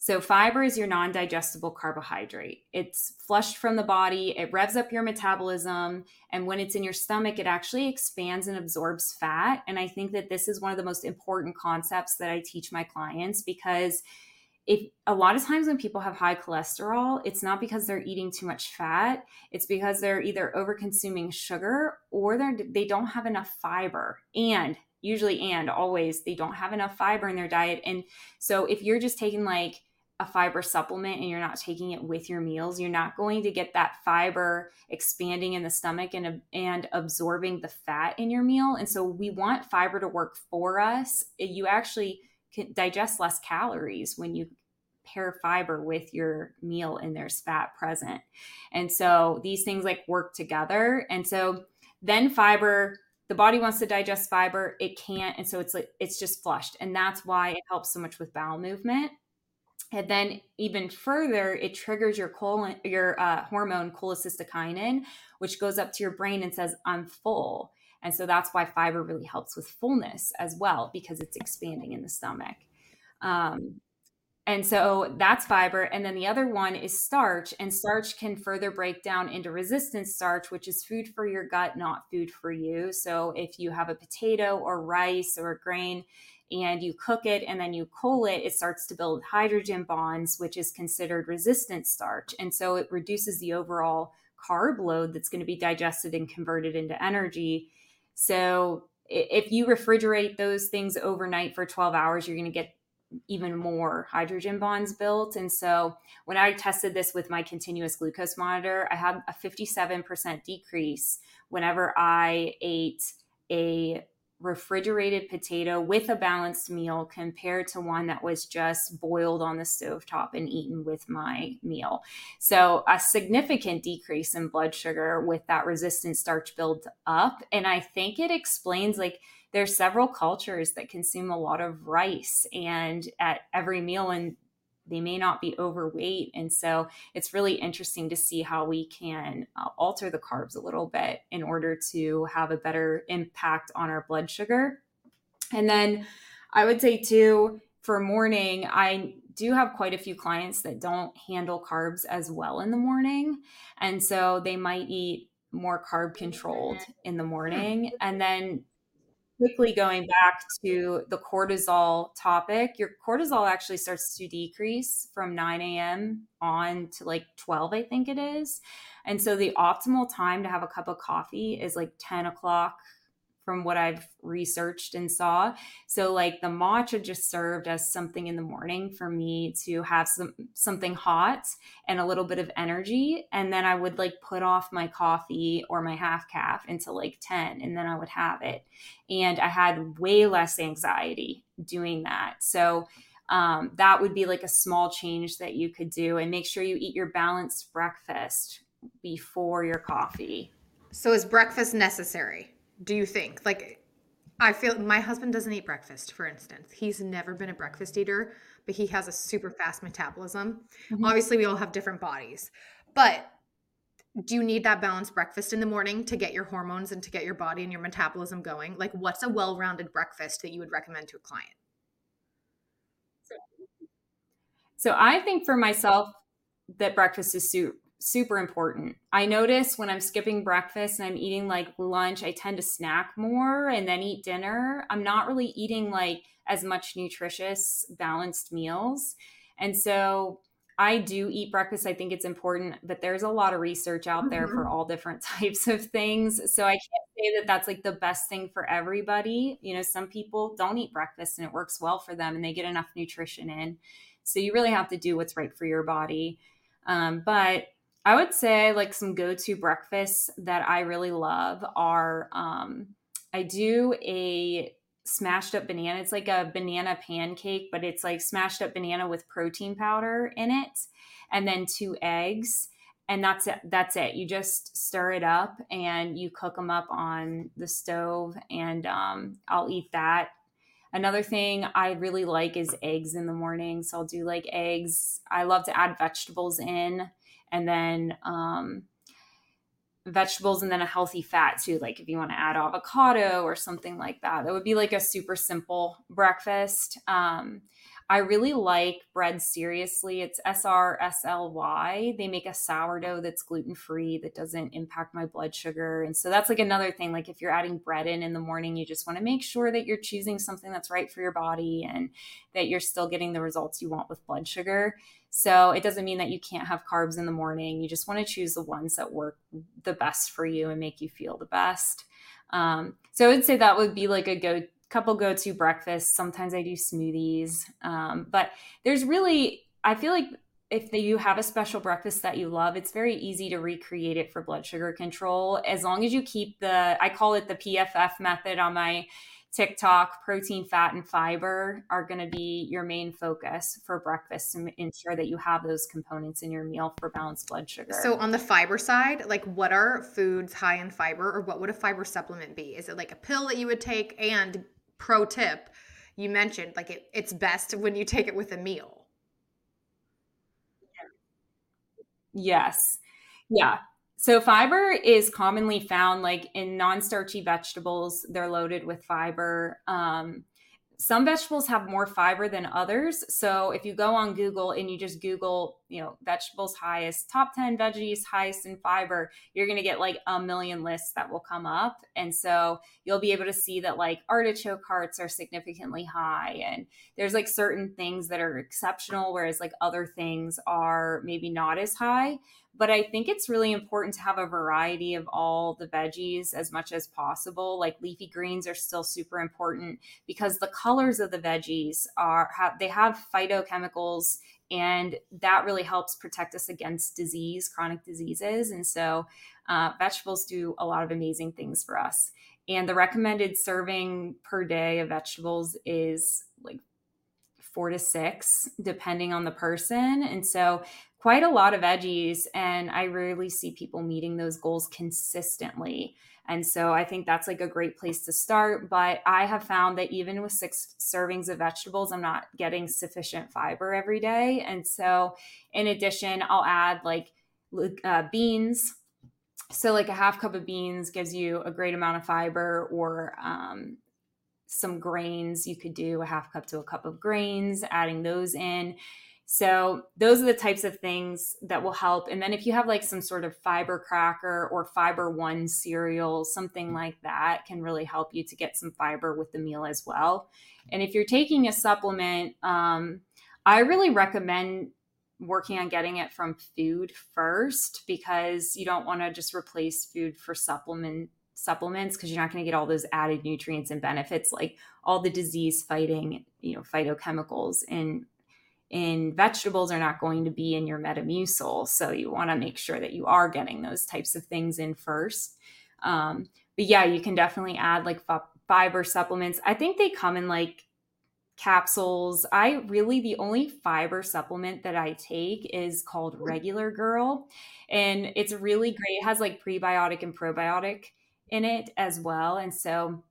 So, fiber is your non digestible carbohydrate. It's flushed from the body, it revs up your metabolism. And when it's in your stomach, it actually expands and absorbs fat. And I think that this is one of the most important concepts that I teach my clients because if a lot of times when people have high cholesterol, it's not because they're eating too much fat. It's because they're either over consuming sugar or they're they don't have enough fiber. And usually and always they don't have enough fiber in their diet. And so if you're just taking like a fiber supplement and you're not taking it with your meals, you're not going to get that fiber expanding in the stomach and and absorbing the fat in your meal. And so we want fiber to work for us. You actually digest less calories when you pair fiber with your meal and there's fat present. And so these things like work together. And so then fiber, the body wants to digest fiber, it can't. And so it's like it's just flushed. And that's why it helps so much with bowel movement. And then even further, it triggers your colon, your uh, hormone cholecystokinin, which goes up to your brain and says, "I'm full." And so that's why fiber really helps with fullness as well because it's expanding in the stomach. Um, and so that's fiber. And then the other one is starch. And starch can further break down into resistant starch, which is food for your gut, not food for you. So if you have a potato or rice or grain and you cook it and then you cool it, it starts to build hydrogen bonds, which is considered resistant starch. And so it reduces the overall carb load that's going to be digested and converted into energy. So if you refrigerate those things overnight for 12 hours, you're going to get even more hydrogen bonds built. And so when I tested this with my continuous glucose monitor, I had a 57% decrease whenever I ate a refrigerated potato with a balanced meal compared to one that was just boiled on the stove top and eaten with my meal. So a significant decrease in blood sugar with that resistant starch build up. And I think it explains like there's several cultures that consume a lot of rice and at every meal and they may not be overweight and so it's really interesting to see how we can uh, alter the carbs a little bit in order to have a better impact on our blood sugar and then i would say too for morning i do have quite a few clients that don't handle carbs as well in the morning. And so they might eat more carb controlled in the morning. And then quickly going back to the cortisol topic, your cortisol actually starts to decrease from 9 a.m. on to like 12, I think it is. And so the optimal time to have a cup of coffee is like 10 o'clock from what I've researched and saw. So like the matcha just served as something in the morning for me to have some something hot and a little bit of energy and then I would like put off my coffee or my half caf until like 10 and then I would have it. And I had way less anxiety doing that. So um, that would be like a small change that you could do and make sure you eat your balanced breakfast before your coffee. So is breakfast necessary? Do you think? Like, I feel my husband doesn't eat breakfast, for instance. He's never been a breakfast eater, but he has a super fast metabolism. Mm-hmm. Obviously, we all have different bodies, but do you need that balanced breakfast in the morning to get your hormones and to get your body and your metabolism going? Like, what's a well rounded breakfast that you would recommend to a client? So, I think for myself that breakfast is super super important. I notice when I'm skipping breakfast and I'm eating like lunch, I tend to snack more and then eat dinner. I'm not really eating like as much nutritious, balanced meals. And so I do eat breakfast. I think it's important, but there's a lot of research out mm-hmm. there for mm-hmm. all different types of things. So I can't say that that's like the best thing for everybody. You know, some people don't eat breakfast and it works well for them and they get enough nutrition in. So you really have to do what's right for your body. Um, but I would say like some go to breakfasts that I really love are um, I do a smashed up banana. It's like a banana pancake, but it's like smashed up banana with protein powder in it, and then two eggs. And that's it. That's it. You just stir it up and you cook them up on the stove, and um, I'll eat that. Another thing I really like is eggs in the morning. So I'll do like eggs. I love to add vegetables in and then um, vegetables and then a healthy fat too like if you want to add avocado or something like that. That would be like a super simple breakfast um, i really like bread seriously it's srsly they make a sourdough that's gluten free that doesn't impact my blood sugar and so that's like another thing like if you're adding bread in in the morning you just want to make sure that you're choosing something that's right for your body and that you're still getting the results you want with blood sugar so it doesn't mean that you can't have carbs in the morning. You just want to choose the ones that work the best for you and make you feel the best. Um, so I would say that would be like a go couple go to breakfasts. Sometimes I do smoothies, um, but there's really I feel like if you have a special breakfast that you love, it's very easy to recreate it for blood sugar control as long as you keep the I call it the PFF method on my TikTok, protein, fat, and fiber are going to be your main focus for breakfast to ensure that you have those components in your meal for balanced blood sugar. So, on the fiber side, like what are foods high in fiber, or what would a fiber supplement be? Is it like a pill that you would take? And pro tip, you mentioned like it, it's best when you take it with a meal. Yes. Yeah. So fiber is commonly found like in non-starchy vegetables. They're loaded with fiber. Um, some vegetables have more fiber than others. So if you go on Google and you just Google, you know, vegetables highest, top 10 veggies highest in fiber, you're going to get like a million lists that will come up. And so you'll be able to see that like artichoke hearts are significantly high. And there's like certain things that are exceptional, whereas like other things are maybe not as high but I think it's really important to have a variety of all the veggies as much as possible. Like leafy greens are still super important because the colors of the veggies are have they have phytochemicals and that really helps protect us against disease, chronic diseases. And so uh, vegetables do a lot of amazing things for us. And the recommended serving per day of vegetables is like four to six, depending on the person. And so quite a lot of veggies and i rarely see people meeting those goals consistently. And so i think that's like a great place to start but i have found that even with six servings of vegetables i'm not getting sufficient fiber every day. And so in addition i'll add like uh, beans. So like a half cup of beans gives you a great amount of fiber or um, some grains. You could do a half cup to a cup of grains adding those in So those are the types of things that will help. And then if you have like some sort of fiber cracker or fiber one cereal, something like that can really help you to get some fiber with the meal as well. And if you're taking a supplement, um, I really recommend working on getting it from food first because you don't want to just replace food for supplement supplements because you're not going to get all those added nutrients and benefits like all the disease fighting you know phytochemicals in in vegetables are not going to be in your metamucil so you want to make sure that you are getting those types of things in first um, but yeah you can definitely add like fiber supplements i think they come in like capsules. I really, the only fiber supplement that I take is called hmm. Regular Girl. And it's really great. It has like prebiotic and probiotic in it as well. And so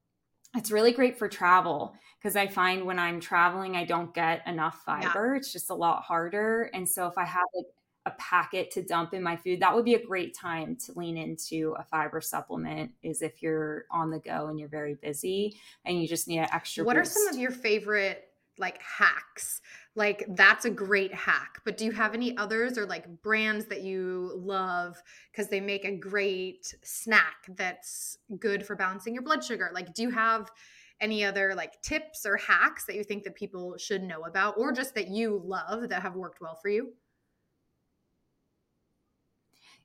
it's really great for travel because I find when I'm traveling, I don't get enough fiber. Yeah. It's just a lot harder. And so if I have like a packet to dump in my food, that would be a great time to lean into a fiber supplement. Is if you're on the go and you're very busy and you just need an extra. What boost. are some of your favorite like hacks? Like that's a great hack. But do you have any others or like brands that you love because they make a great snack that's good for balancing your blood sugar? Like, do you have any other like tips or hacks that you think that people should know about or just that you love that have worked well for you?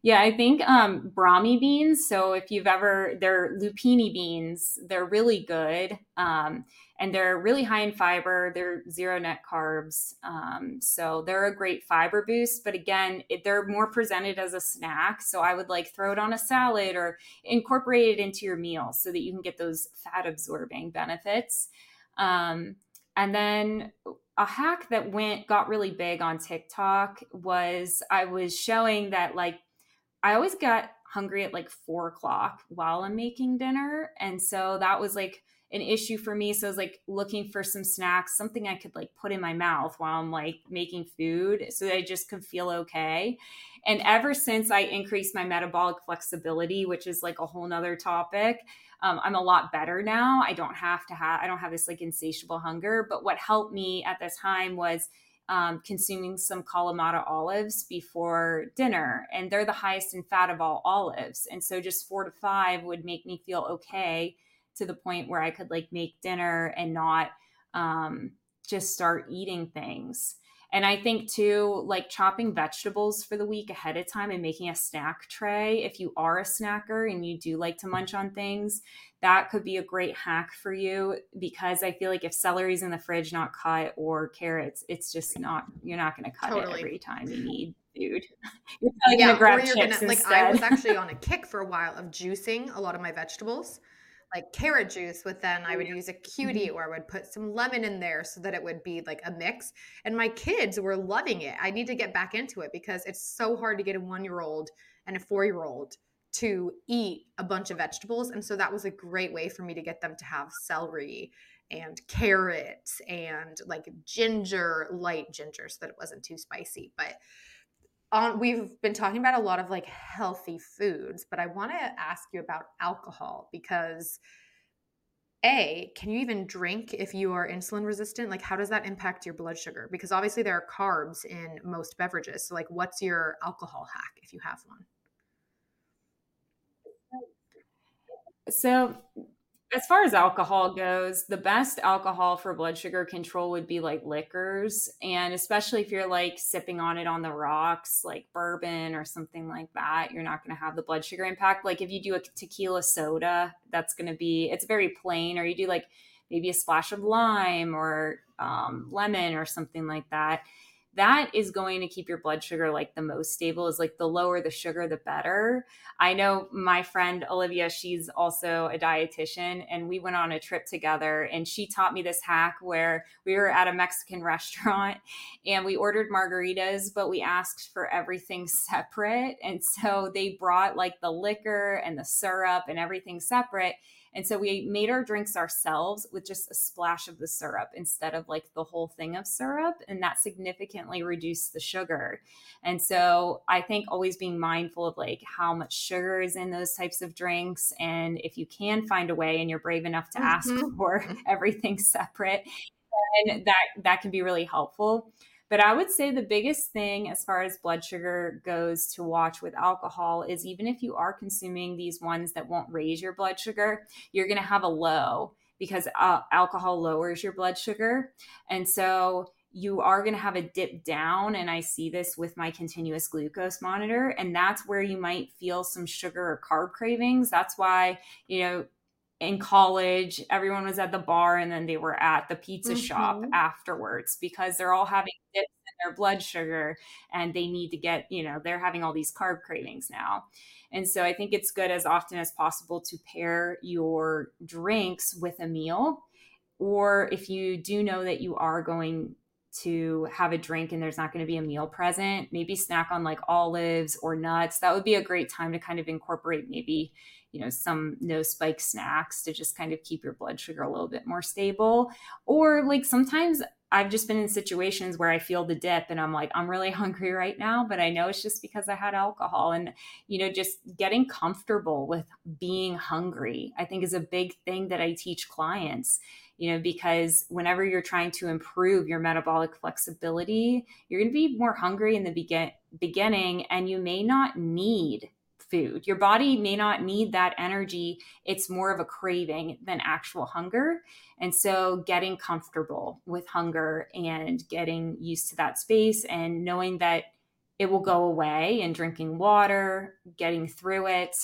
Yeah, I think um, Brami beans. So if you've ever, they're lupini beans. They're really good, um, and they're really high in fiber. They're zero net carbs, um, so they're a great fiber boost. But again, it, they're more presented as a snack. So I would like throw it on a salad or incorporate it into your meal so that you can get those fat absorbing benefits. Um, and then a hack that went got really big on TikTok was I was showing that like I always got hungry at like four o'clock while I'm making dinner. And so that was like an issue for me. So I was like looking for some snacks, something I could like put in my mouth while I'm like making food so I just could feel okay. And ever since I increased my metabolic flexibility, which is like a whole nother topic, um, I'm a lot better now. I don't have to have, I don't have this like insatiable hunger. But what helped me at this time was um, consuming some Kalamata olives before dinner, and they're the highest in fat of all olives. And so, just four to five would make me feel okay to the point where I could like make dinner and not um, just start eating things. And I think too, like chopping vegetables for the week ahead of time and making a snack tray. If you are a snacker and you do like to munch on things, that could be a great hack for you because I feel like if celery's in the fridge not cut or carrots, it's just not you're not going to cut totally. it every time you need food. you're probably yeah, going to grab chips gonna, Like I was actually on a kick for a while of juicing a lot of my vegetables like carrot juice with then I would use a cutie mm-hmm. or I would put some lemon in there so that it would be like a mix. And my kids were loving it. I need to get back into it because it's so hard to get a one year old and a four year old to eat a bunch of vegetables. And so that was a great way for me to get them to have celery and carrots and like ginger, light ginger, so that it wasn't too spicy. But on we've been talking about a lot of like healthy foods, but I want to ask you about alcohol because a can you even drink if you are insulin resistant? Like how does that impact your blood sugar? Because obviously there are carbs in most beverages so like what's your alcohol hack if you have one? So as far as alcohol goes, the best alcohol for blood sugar control would be like liquors. And especially if you're like sipping on it on the rocks, like bourbon or something like that, you're not going to have the blood sugar impact. Like if you do a tequila soda, that's going to be, it's very plain, or you do like maybe a splash of lime or um, lemon or something like that that is going to keep your blood sugar like the most stable is like the lower the sugar the better. I know my friend olivia she's also a dietitian and we went on a trip together and she taught me this hack where we were at a mexican restaurant and we ordered margaritas but we asked for everything separate and so they brought like the liquor and the syrup and everything separate and so we made our drinks ourselves with just a splash of the syrup instead of like the whole thing of syrup. And that significantly reduced the sugar. And so I think always being mindful of like how much sugar is in those types of drinks. And if you can find a way and you're brave enough to ask mm-hmm. for everything separate, then that that can be really helpful. But I would say the biggest thing as far as blood sugar goes to watch with alcohol is even if you are consuming these ones that won't raise your blood sugar, you're going to have a low because uh, alcohol lowers your blood sugar. And so you are going to have a dip down. And I see this with my continuous glucose monitor. And that's where you might feel some sugar or carb cravings. That's why, you know, in college, everyone was at the bar and then they were at the pizza mm-hmm. shop afterwards because they're all having dips in their blood sugar and they need to get, you know, they're having all these carb cravings now. And so I think it's good as often as possible to pair your drinks with a meal. Or if you do know that you are going to have a drink and there's not going to be a meal present, maybe snack on like olives or nuts. That would be a great time to kind of incorporate maybe you know some no spike snacks to just kind of keep your blood sugar a little bit more stable or like sometimes I've just been in situations where I feel the dip and I'm like, I'm really hungry right now, but I know it's just because I had alcohol. And, you know, just getting comfortable with being hungry, I think is a big thing that I teach clients, you know, because whenever you're trying to improve your metabolic flexibility, you're going to be more hungry in the begin- beginning and you may not need food. Your body may not need that energy. It's more of a craving than actual hunger. And so getting comfortable with hunger and getting used to that space and knowing that it will go away and drinking water, getting through it,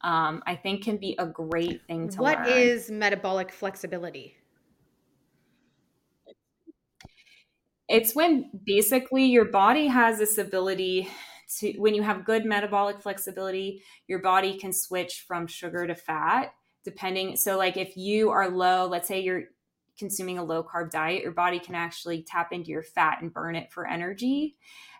um, I think can be a great thing to What learn. What is metabolic flexibility? It's when basically your body has this ability to when you have good metabolic flexibility, your body can switch from sugar to fat depending. So, like if you are low, let's say you're consuming a low carb diet, your body can actually tap into your fat and burn it for energy.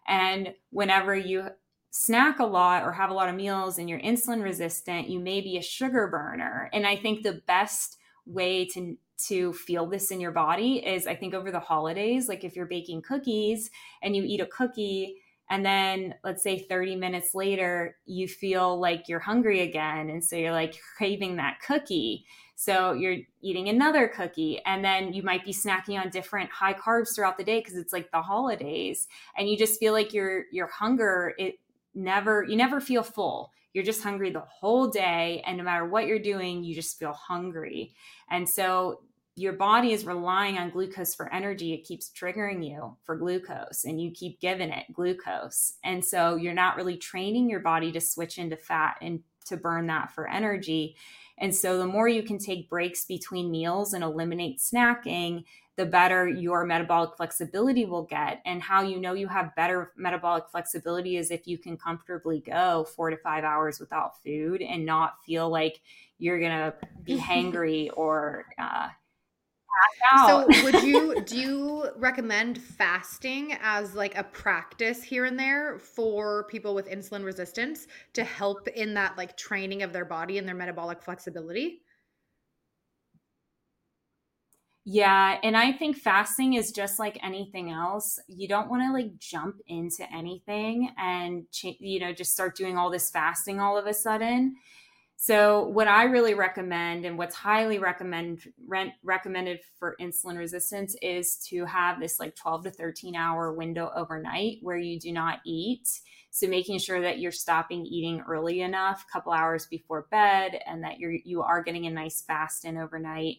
And whenever you snack a lot or have a lot of meals and you're insulin resistant, you may be a sugar burner. And I think the best way to to feel this in your body is I think over the holidays, like if you're baking cookies and you eat a cookie and then let's say 30 minutes later you feel like you're hungry again and so you're like craving that cookie. So you're eating another cookie and then you might be snacking on different high carbs throughout the day because it's like the holidays and you just feel like your your hunger it never you never feel full. You're just hungry the whole day and no matter what you're doing you just feel hungry. And so your body is relying on glucose for energy, it keeps triggering you for glucose and you keep giving it glucose. And so you're not really training your body to switch into fat and to burn that for energy. And so the more you can take breaks between meals and eliminate snacking, the better your metabolic flexibility will get. And how you know you have better metabolic flexibility is if you can comfortably go four to five hours without food and not feel like you're going to be hangry or, uh, so would you do you recommend fasting as like a practice here and there for people with insulin resistance to help in that like training of their body and their metabolic flexibility? Yeah, and I think fasting is just like anything else. You don't want to like jump into anything and you know just start doing all this fasting all of a sudden so, what I really recommend and what's highly recommend, recommended for insulin resistance is to have this like 12 to 13 hour window overnight where you do not eat. So, making sure that you're stopping eating early enough, a couple hours before bed, and that you're you are getting a nice fast in overnight.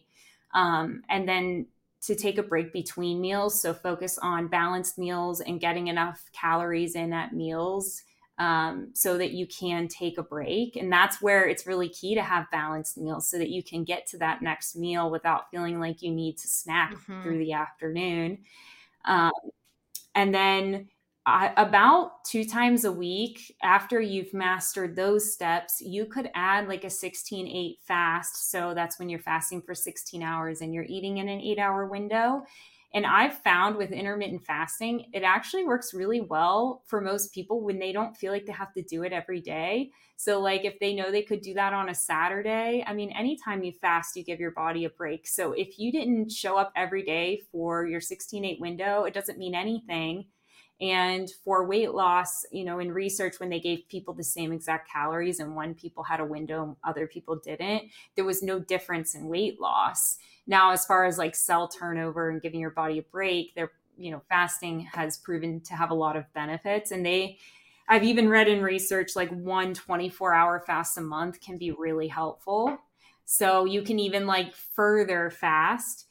Um, and then to take a break between meals. So, focus on balanced meals and getting enough calories in at meals um, so that you can take a break. And that's where it's really key to have balanced meals so that you can get to that next meal without feeling like you need to snack mm-hmm. through the afternoon. Um, and then uh, about two times a week after you've mastered those steps, you could add like a 16 8 fast. So that's when you're fasting for 16 hours and you're eating in an eight hour window. And I've found with intermittent fasting, it actually works really well for most people when they don't feel like they have to do it every day. So, like if they know they could do that on a Saturday, I mean, anytime you fast, you give your body a break. So, if you didn't show up every day for your 16 8 window, it doesn't mean anything. And for weight loss, you know, in research, when they gave people the same exact calories and one people had a window, other people didn't, there was no difference in weight loss. Now, as far as like cell turnover and giving your body a break, there you know, fasting has proven to have a lot of benefits. And they, I've even read in research like one 24 hour fast a month can be really helpful. So you can even like further fast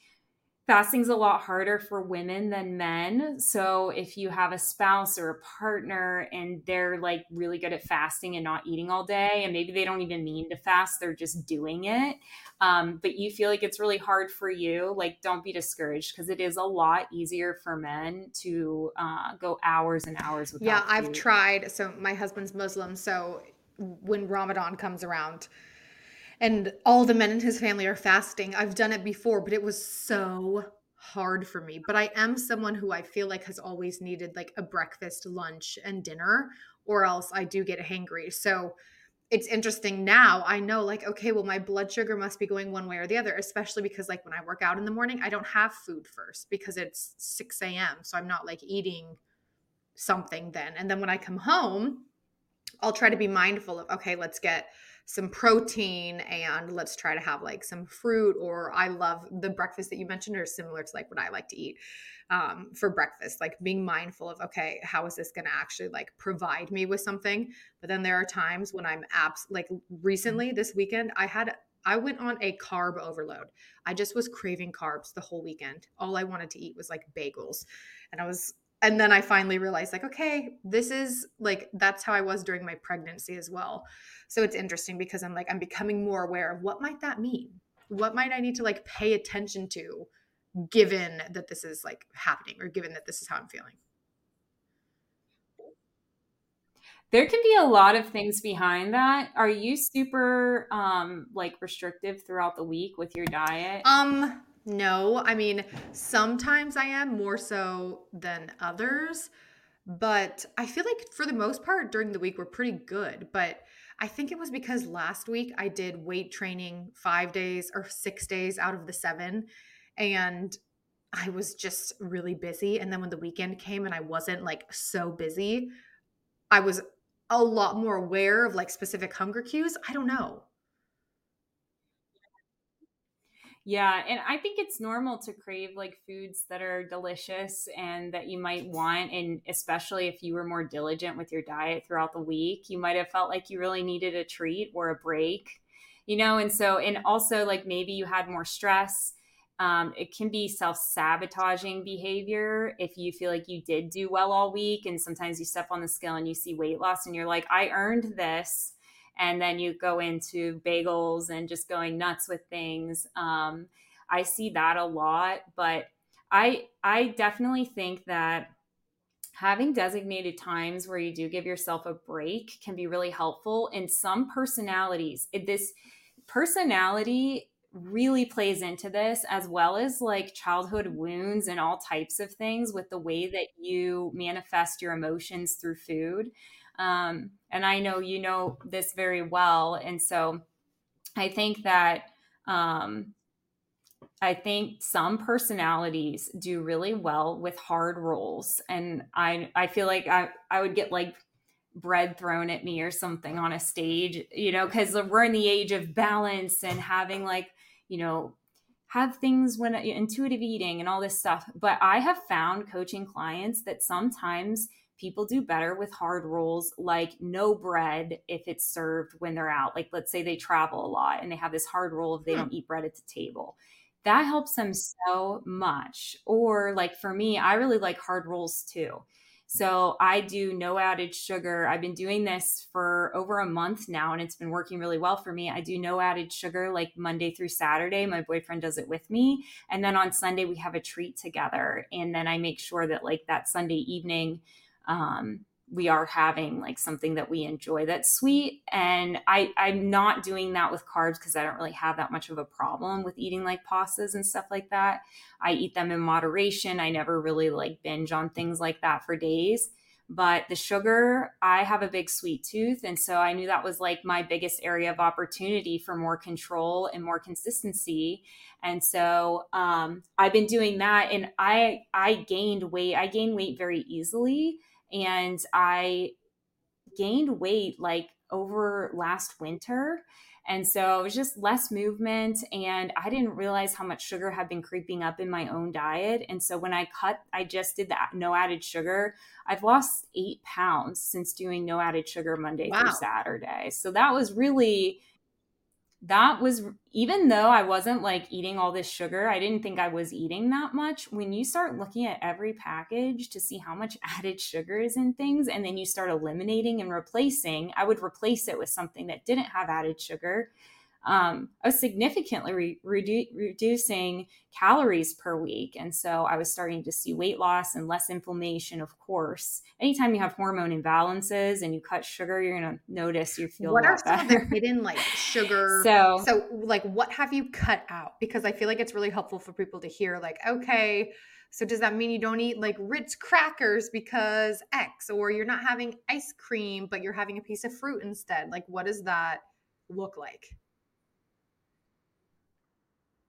fasting's a lot harder for women than men. So if you have a spouse or a partner and they're like really good at fasting and not eating all day, and maybe they don't even mean to fast, they're just doing it. Um, but you feel like it's really hard for you, like don't be discouraged because it is a lot easier for men to uh, go hours and hours without. Yeah, I've tried. So my husband's Muslim, so when Ramadan comes around, and all the men in his family are fasting. I've done it before, but it was so hard for me. But I am someone who I feel like has always needed like a breakfast, lunch, and dinner, or else I do get hangry. So it's interesting now. I know, like, okay, well, my blood sugar must be going one way or the other, especially because, like, when I work out in the morning, I don't have food first because it's 6 a.m. So I'm not like eating something then. And then when I come home, I'll try to be mindful of, okay, let's get some protein and let's try to have like some fruit or i love the breakfast that you mentioned are similar to like what i like to eat um, for breakfast like being mindful of okay how is this going to actually like provide me with something but then there are times when i'm abs like recently this weekend i had I went on a carb overload. I just was craving carbs the whole weekend. All I wanted to eat was like bagels. And I was and then I finally realized like okay, this is like that's how I was during my pregnancy as well. So it's interesting because I'm like, I'm becoming more aware of what might that mean? What might I need to like pay attention to given that this is like happening or given that this is how I'm feeling? There can be a lot of things behind that. Are you super um like restrictive throughout the week with your diet? Um no, I mean, sometimes I am more so than others, but I feel like for the most part during the week we're pretty good, but I think it was because last week I did weight training five days or six days out of the seven. And I was just really busy. And then when the weekend came and I wasn't like so busy, I was a lot more aware of like specific hunger cues. I don't know. Yeah, and I think it's normal to crave like foods that are delicious and that you might want. And especially if you were more diligent with your diet throughout the week, you might have felt like you really needed a treat or a break, you know? And so, and also like maybe you had more stress. Um, it can be self sabotaging behavior if you feel like you did do well all week. And sometimes you step on the scale and you see weight loss and you're like, I earned this and then you go into bagels and just going nuts with things. Um, I see that a lot, but I I definitely think that having designated times where you do give yourself a break can be really helpful. In some personalities, this personality really plays into this as well as like childhood wounds and all types of things with the way that you manifest your emotions through food um, and I know you know this very well. And so I think that um, I think some personalities do really well with hard roles. And I I feel like I, I would get like bread thrown at me or something on a stage, you know, because we're in the age of balance and having like, you know, have things when intuitive eating and all this stuff. But I have found coaching clients that sometimes people do better with hard rolls like no bread if it's served when they're out. Like, let's say they travel a lot and they have this hard roll if they hmm. don't eat bread at the table. That helps them so much. Or, like, for me, I really like hard rolls too. So I do no added sugar. I've been doing this for over a month now and it's been working really well for me. I do no added sugar like Monday through Saturday. My boyfriend does it with me. And then on Sunday, we have a treat together. And then I make sure that like that Sunday evening, um, we are having like something that we enjoy that's sweet. And i i'm not doing that with carbs because i don't really have that much of a problem with eating like pastas and stuff like that. I eat them in moderation. I never really like binge on things like that for days. But the sugar i have a big sweet tooth. And so i knew that was like my biggest area of opportunity for more control and more consistency. And so um, i've been doing that. And i i gained weight. I gained weight very easily and I gained weight like over last winter. And so it was just less movement. And I didn't realize how much sugar had been creeping up in my own diet. And so when I cut, I just did that no added sugar. I've lost eight pounds since doing no added sugar Monday wow. through Saturday. So that was really that was even though I wasn't like eating all this sugar, I didn't think I was eating that much. When you start looking at every package to see how much added sugar is in things, and then you start eliminating and replacing, I would replace it with something that didn't have added sugar um, I was significantly re- redu- reducing calories per week. And so I was starting to see weight loss and less inflammation, of course. Anytime you have hormone imbalances and you cut sugar, you're going to notice you feel What are some better. of the hidden like sugar? So, so like what have you cut out? Because I feel like it's really helpful for people to hear like, okay, so does that mean you don't eat like Ritz crackers because X, or you're not having ice cream, but you're having a piece of fruit instead? Like, what does that look like?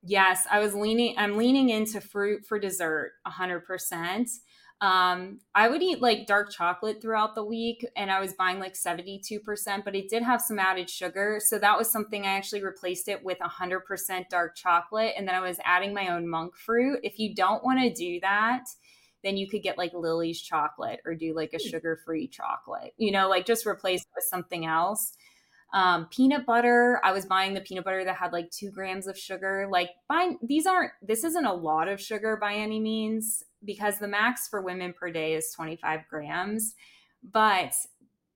Yes, I was leaning I'm leaning into fruit for dessert 100%. Um, I would eat like dark chocolate throughout the week and I was buying like 72%, but it did have some added sugar. So that was something I actually replaced it with 100% dark chocolate. And then I was adding my own monk fruit. If you don't want to do that, then you could get like Lily's chocolate or do like a hmm. sugar free chocolate, you know, like just replace it with something else. Um, peanut butter, I was buying the peanut butter that had like two grams of sugar. Like, buying these aren't, this isn't a lot of sugar by any means because the max for women per day is 25 grams. But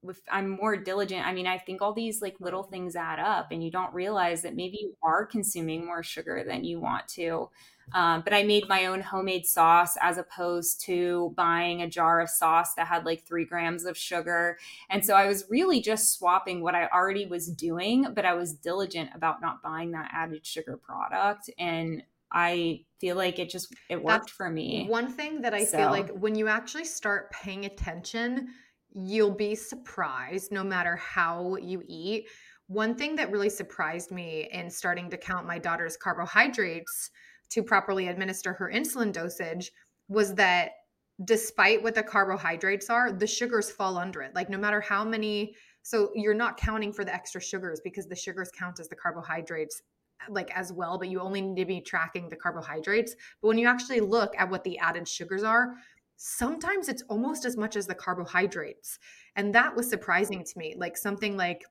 if I'm more diligent, I mean, I think all these like little things add up and you don't realize that maybe you are consuming more sugar than you want to. Um, but I made my own homemade sauce as opposed to buying a jar of sauce that had like three grams of sugar. And so I was really just swapping what I already was doing, but I was diligent about not buying that added sugar product. And I feel like it just it worked That's for me. One thing that I so. feel like when you actually start paying attention, you'll be surprised no matter how you eat. One thing that really surprised me in starting to count my daughter's carbohydrates to properly administer her insulin dosage was that despite what the carbohydrates are, the sugars fall under it. Like no matter how many, so you're not counting for the extra sugars because the sugars count as the carbohydrates like as well, but you only need to be tracking the carbohydrates. But when you actually look at what the added sugars are, sometimes it's almost as much as the carbohydrates. And that was surprising to me. Like something like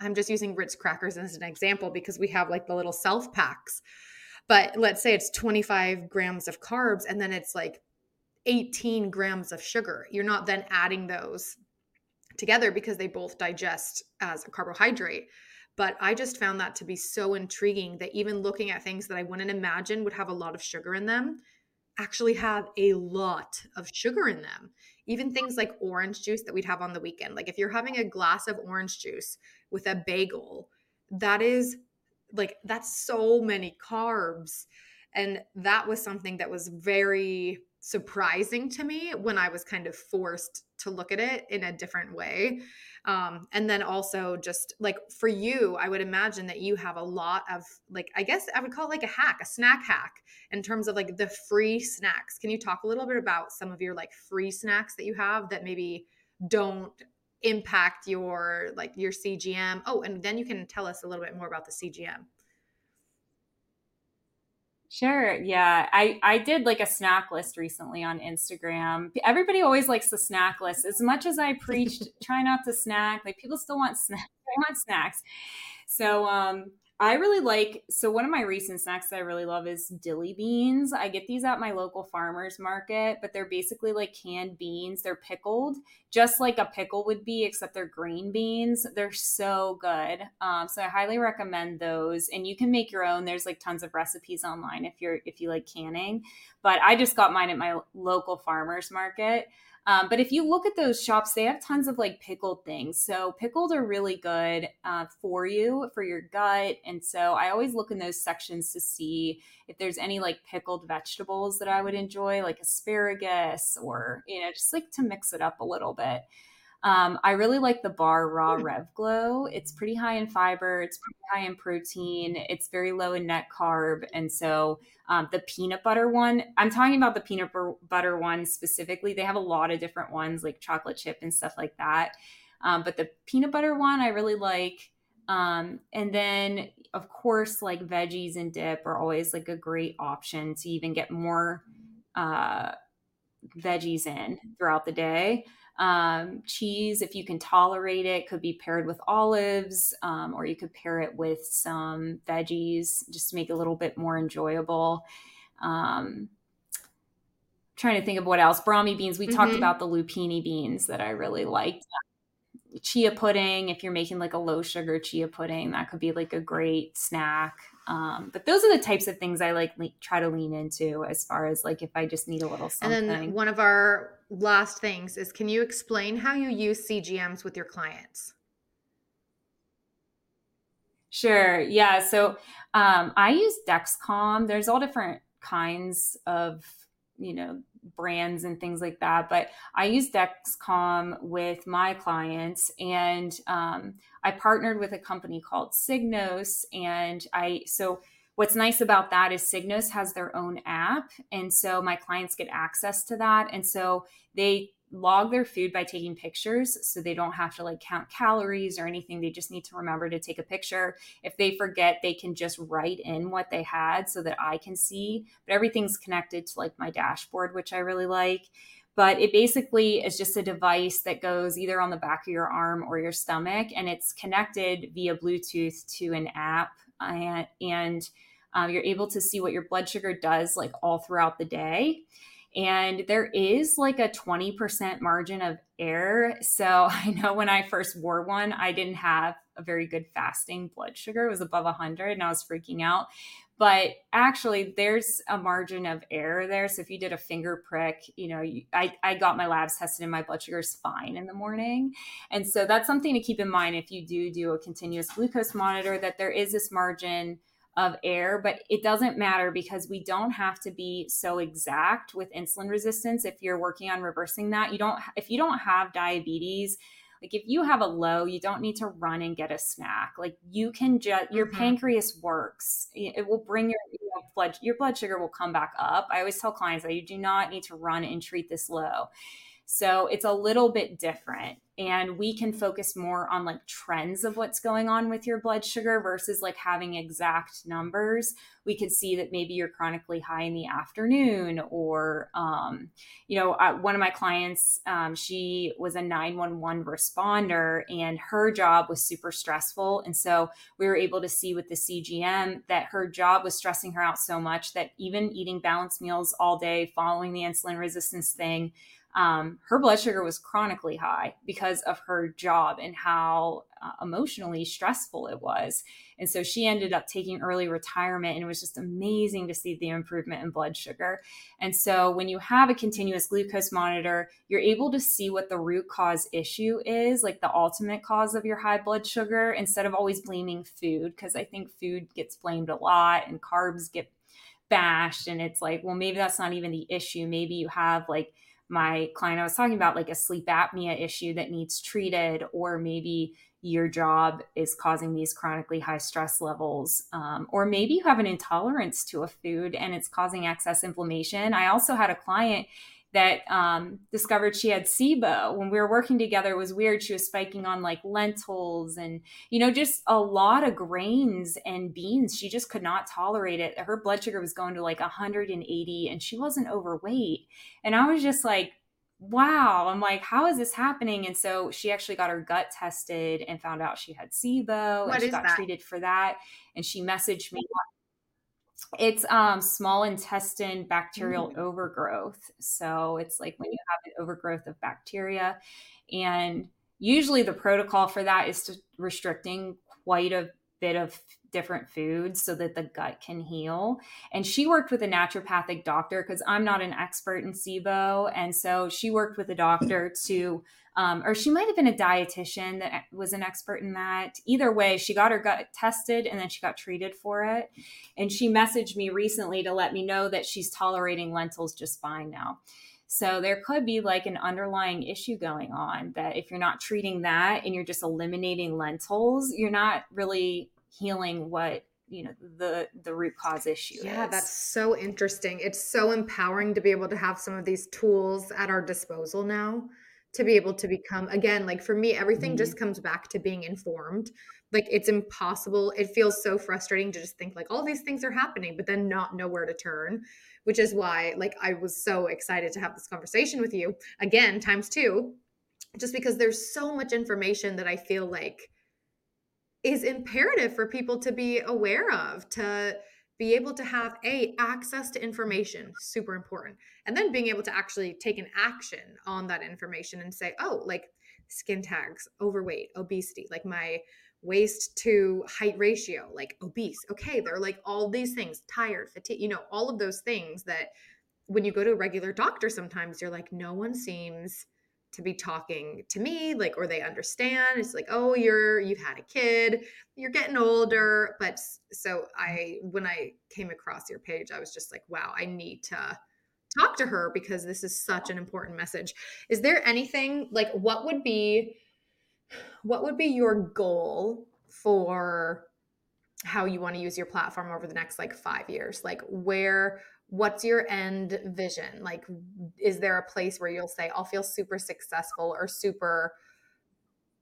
I'm just using Ritz crackers as an example because we have like the little self packs but let's say it's 25 grams of carbs and then it's like 18 grams of sugar. You're not then adding those together because they both digest as a carbohydrate. But I just found that to be so intriguing that even looking at things that I wouldn't imagine would have a lot of sugar in them actually have a lot of sugar in them. Even things like orange juice that we'd have on the weekend. Like if you're having a glass of orange juice with a bagel, that is like that's so many carbs and that was something that was very surprising to me when i was kind of forced to look at it in a different way. Um, and then also just like for you i would imagine that you have a lot of like i guess i would call it like a hack a snack hack in terms of like the free snacks. Can you talk a little bit about some of your like free snacks that you have that maybe don't impact your like your CGM. Oh, and then you can tell us a little bit more about the CGM. Sure. Yeah. I, I did like a snack list recently on Instagram. Everybody always likes the snack list. As much as I preached, try not to snack, like people still want snacks. They want snacks. So um, I really like so one of my recent snacks that I really love is dilly beans. I get these at my local farmers market, but they're basically like canned beans. They're pickled, just like a pickle would be, except they're green beans. They're so good. Um, so I highly recommend those. And you can make your own. There's like tons of recipes online if you're if you like canning. But I just got mine at my local farmers market. Um, but if you look at those shops, they have tons of like pickled things. So pickled are really good uh, for you, for your gut. And so I always look in those sections to see if there's any like pickled vegetables that I would enjoy, like asparagus or, you know, just like to mix it up a little bit. Um, I really like the bar raw hmm. Rev Glo. It's pretty high in fiber. It's pretty high in protein. It's very low in net carb. And so um, the peanut butter one, I'm talking about the peanut butter one specifically. They have a lot of different ones like chocolate chip and stuff like that. Um, but the peanut butter one, I really like. Um, and then, of course, like veggies and dip are always like a great option to even get more uh, veggies in throughout the day. Um, cheese, if you can tolerate it, could be paired with olives, um, or you could pair it with some veggies just to make it a little bit more enjoyable. Um, trying to think of what else. Brami beans. We mm-hmm. talked about the lupini beans that I really liked. Chia pudding. If you're making like a low sugar chia pudding, that could be like a great snack. Um, but those are the types of things I like le- try to lean into as far as like if I just need a little something. And then one of our last things is can you explain how you use CGMs with your clients? Sure. Yeah. So um, I use Dexcom. There's all different kinds of you know brands and things like that but i use dexcom with my clients and um, i partnered with a company called signos and i so what's nice about that is signos has their own app and so my clients get access to that and so they log their food by taking pictures so they don't have to like count calories or anything. They just need to remember to take a picture. If they forget they can just write in what they had so that i can see. But everything's connected to like my dashboard which i really like. But it basically is just a device that goes either on the back of your arm or your stomach and it's connected via bluetooth to an app and, and um, you're able to see what your blood sugar does like all throughout the day and there is like a 20% margin of error. So I know when I first wore one, I didn't have a very good fasting blood sugar. It was above 100 and I was freaking out. But actually, there's a margin of error there. So if you did a finger prick, you know, you, I, I got my labs tested and my blood sugar is fine in the morning. And so that's something to keep in mind if you do do a continuous glucose monitor, that there is this margin of air, but it doesn't matter because we don't have to be so exact with insulin resistance if you're working on reversing that. You don't if you don't have diabetes, like if you have a low, you don't need to run and get a snack. Like you can just your mm-hmm. pancreas works. It will bring your you know, blood your blood sugar will come back up. I always tell clients that you do not need to run and treat this low. So it's a little bit different. And we can focus more on like trends of what's going on with your blood sugar versus like having exact numbers. We could see that maybe you're chronically high in the afternoon, or, um, you know, uh, one of my clients, um, she was a 911 responder and her job was super stressful. And so we were able to see with the CGM that her job was stressing her out so much that even eating balanced meals all day, following the insulin resistance thing, um, her blood sugar was chronically high because of her job and how uh, emotionally stressful it was. And so she ended up taking early retirement, and it was just amazing to see the improvement in blood sugar. And so when you have a continuous glucose monitor, you're able to see what the root cause issue is, like the ultimate cause of your high blood sugar, instead of always blaming food, because I think food gets blamed a lot and carbs get bashed. And it's like, well, maybe that's not even the issue. Maybe you have like my client I was talking about, like a sleep apnea issue that needs treated, or maybe your job is causing these chronically high stress levels, um, or maybe you have an intolerance to a food and it's causing excess inflammation. I also had a client that um, discovered she had SIBO. When we were working together, it was weird. She was spiking on like lentils and, you know, just a lot of grains and beans. She just could not tolerate it. Her blood sugar was going to like 180 and she wasn't overweight. And I was just like, wow. I'm like, how is this happening? And so she actually got her gut tested and found out she had SIBO what and she got that? treated for that. And she messaged me it's um, small intestine bacterial mm-hmm. overgrowth. So it's like when you have an overgrowth of bacteria. And usually the protocol for that is to restricting quite a bit of different foods so that the gut can heal. And she worked with a naturopathic doctor because I'm not an expert in SIBO. And so she worked with a doctor to um, or she might have been a dietitian that was an expert in that. Either way, she got her gut tested and then she got treated for it. And she messaged me recently to let me know that she's tolerating lentils just fine now. So there could be like an underlying issue going on that if you're not treating that and you're just eliminating lentils, you're not really healing what you know the the root cause issue yeah is. that's so interesting it's so empowering to be able to have some of these tools at our disposal now to be able to become again like for me everything Mm-hmm. just comes back to being informed like it's impossible it feels so frustrating to just think like all these things are happening but then not know where to turn which is why like i was so excited to have this conversation with you again times two just because there's so much information that i feel like is imperative for people to be aware of to be able to have a access to information super important and then being able to actually take an action on that information and say oh like skin tags overweight obesity like my waist to height ratio like obese okay they're like all these things tired fatigue you know all of those things that when you go to a regular doctor sometimes you're like no one seems to be talking to me like or they understand. It's like oh you're you've had a kid. You're getting older. But so i when i came across your page i was just like wow i need to talk to her because this is such an important message. Is there anything like what would be what would be your goal for how you want to use your platform over the next like 5 years? Like where what's your end vision? Like is there a place where you'll say i'll feel super successful or super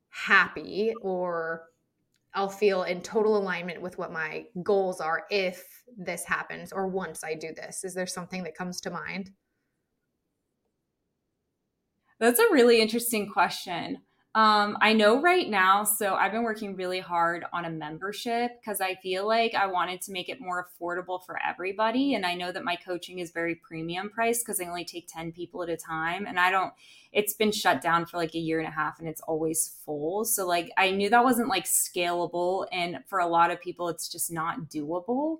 happy or i'll feel in total alignment with what my goals are if this happens or once i do this is there something that comes to mind? That's a really interesting question. Um, I know right now, so I've been working really hard on a membership because I feel like I wanted to make it more affordable for everybody. And I know that my coaching is very premium priced because I only take 10 people at a time. And I don't, it's been shut down for like a year and a half and it's always full. So, like, I knew that wasn't like scalable. And for a lot of people, it's just not doable.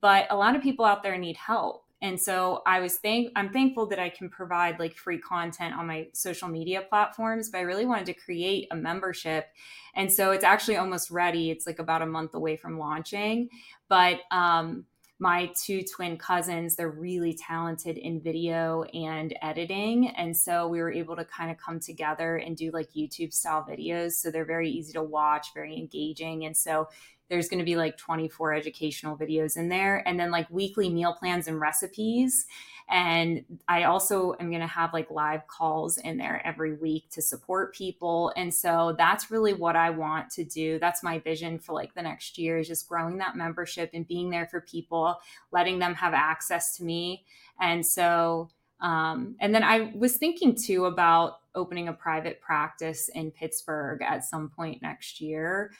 But a lot of people out there need help. And so I was thank I'm thankful that I can provide like free content on my social media platforms, but I really wanted to create a membership. And so it's actually almost ready. It's like about a month away from launching. But um my two twin cousins, they're really talented in video and editing. And so we were able to kind of come together and do like YouTube style videos. So they're very easy to watch, very engaging. And so there's going to be like 24 educational videos in there and then like weekly meal plans and recipes. And i also am going to have like live calls in there every week to support people. And so that's really what i want to do. That's my vision for like the next year is just growing that membership and being there for people letting them have access to me. And so um, and then i was thinking too about opening a private practice in pittsburgh at some point next year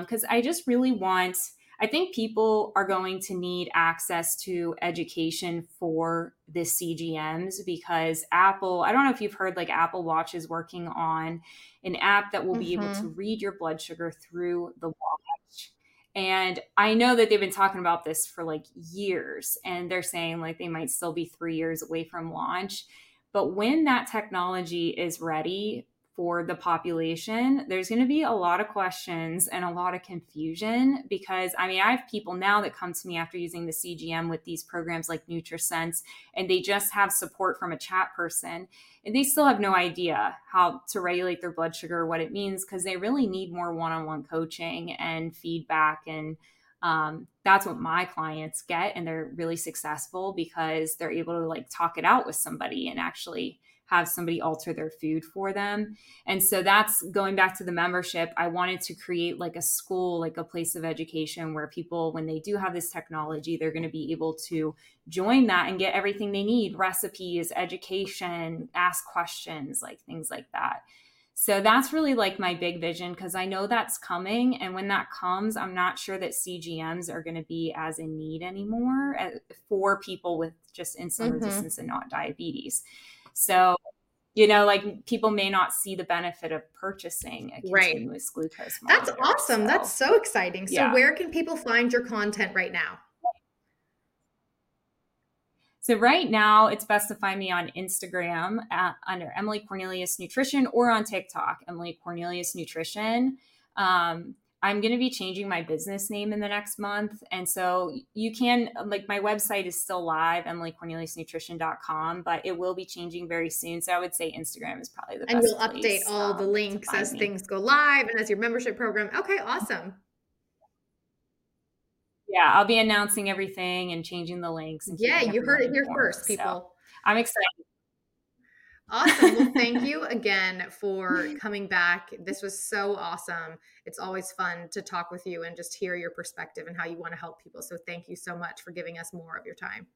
because um, I just really want. I think people are going to need access to education for the CGMs because Apple, I don't know if you've heard like Apple Watch is working on an app that will mm-hmm. be able to read your blood sugar through the watch. And I know that they've been talking about this for like years and they're saying like they might still be three years away from launch. But when that technology is ready, for the population, there's going to be a lot of questions and a lot of confusion because I mean, I have people now that come to me after using the CGM with these programs like NutriSense, and they just have support from a chat person, and they still have no idea how to regulate their blood sugar, what it means, because they really need more one on one coaching and feedback. And um, that's what my clients get, and they're really successful because they're able to like talk it out with somebody and actually have somebody alter their food for them. And so that's going back to the membership. I wanted to create like a school, like a place of education where people, when they do have this technology, they're going to be able to join that and get everything they need recipes, education, ask questions, like things like that. So that's really like my big vision because I know that's coming. And when that comes, I'm not sure that CGMs are going to be as in need anymore uh, for people with just insulin mm-hmm. resistance and not diabetes. So, you know, like people may not see the benefit of purchasing a continuous right. glucose monitor. That's awesome. So, That's so exciting. So, yeah. where can people find your content right now? So right now, it's best to find me on Instagram at, under Emily Cornelius Nutrition or on TikTok, Emily Cornelius Nutrition. Um, I'm going to be changing my business name in the next month. And so you can, like, my website is still live, emilycorneliusnutrition.com, but it will be changing very soon. So I would say Instagram is probably the and best. And you'll update all um, the links as me. things go live and as your membership program. Okay, awesome. Yeah, I'll be announcing everything and changing the links. And yeah, you heard it here first, people. So I'm excited. Awesome. Well, thank you again for coming back. This was so awesome. It's always fun to talk with you and just hear your perspective and how you want to help people. So, thank you so much for giving us more of your time.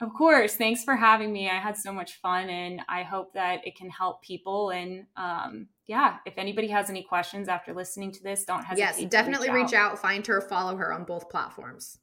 Of course. Thanks for having me. I had so much fun and I hope that it can help people. And um, yeah, if anybody has any questions after listening to this, don't hesitate. Yes, definitely reach out. reach out. Find her, follow her on both platforms.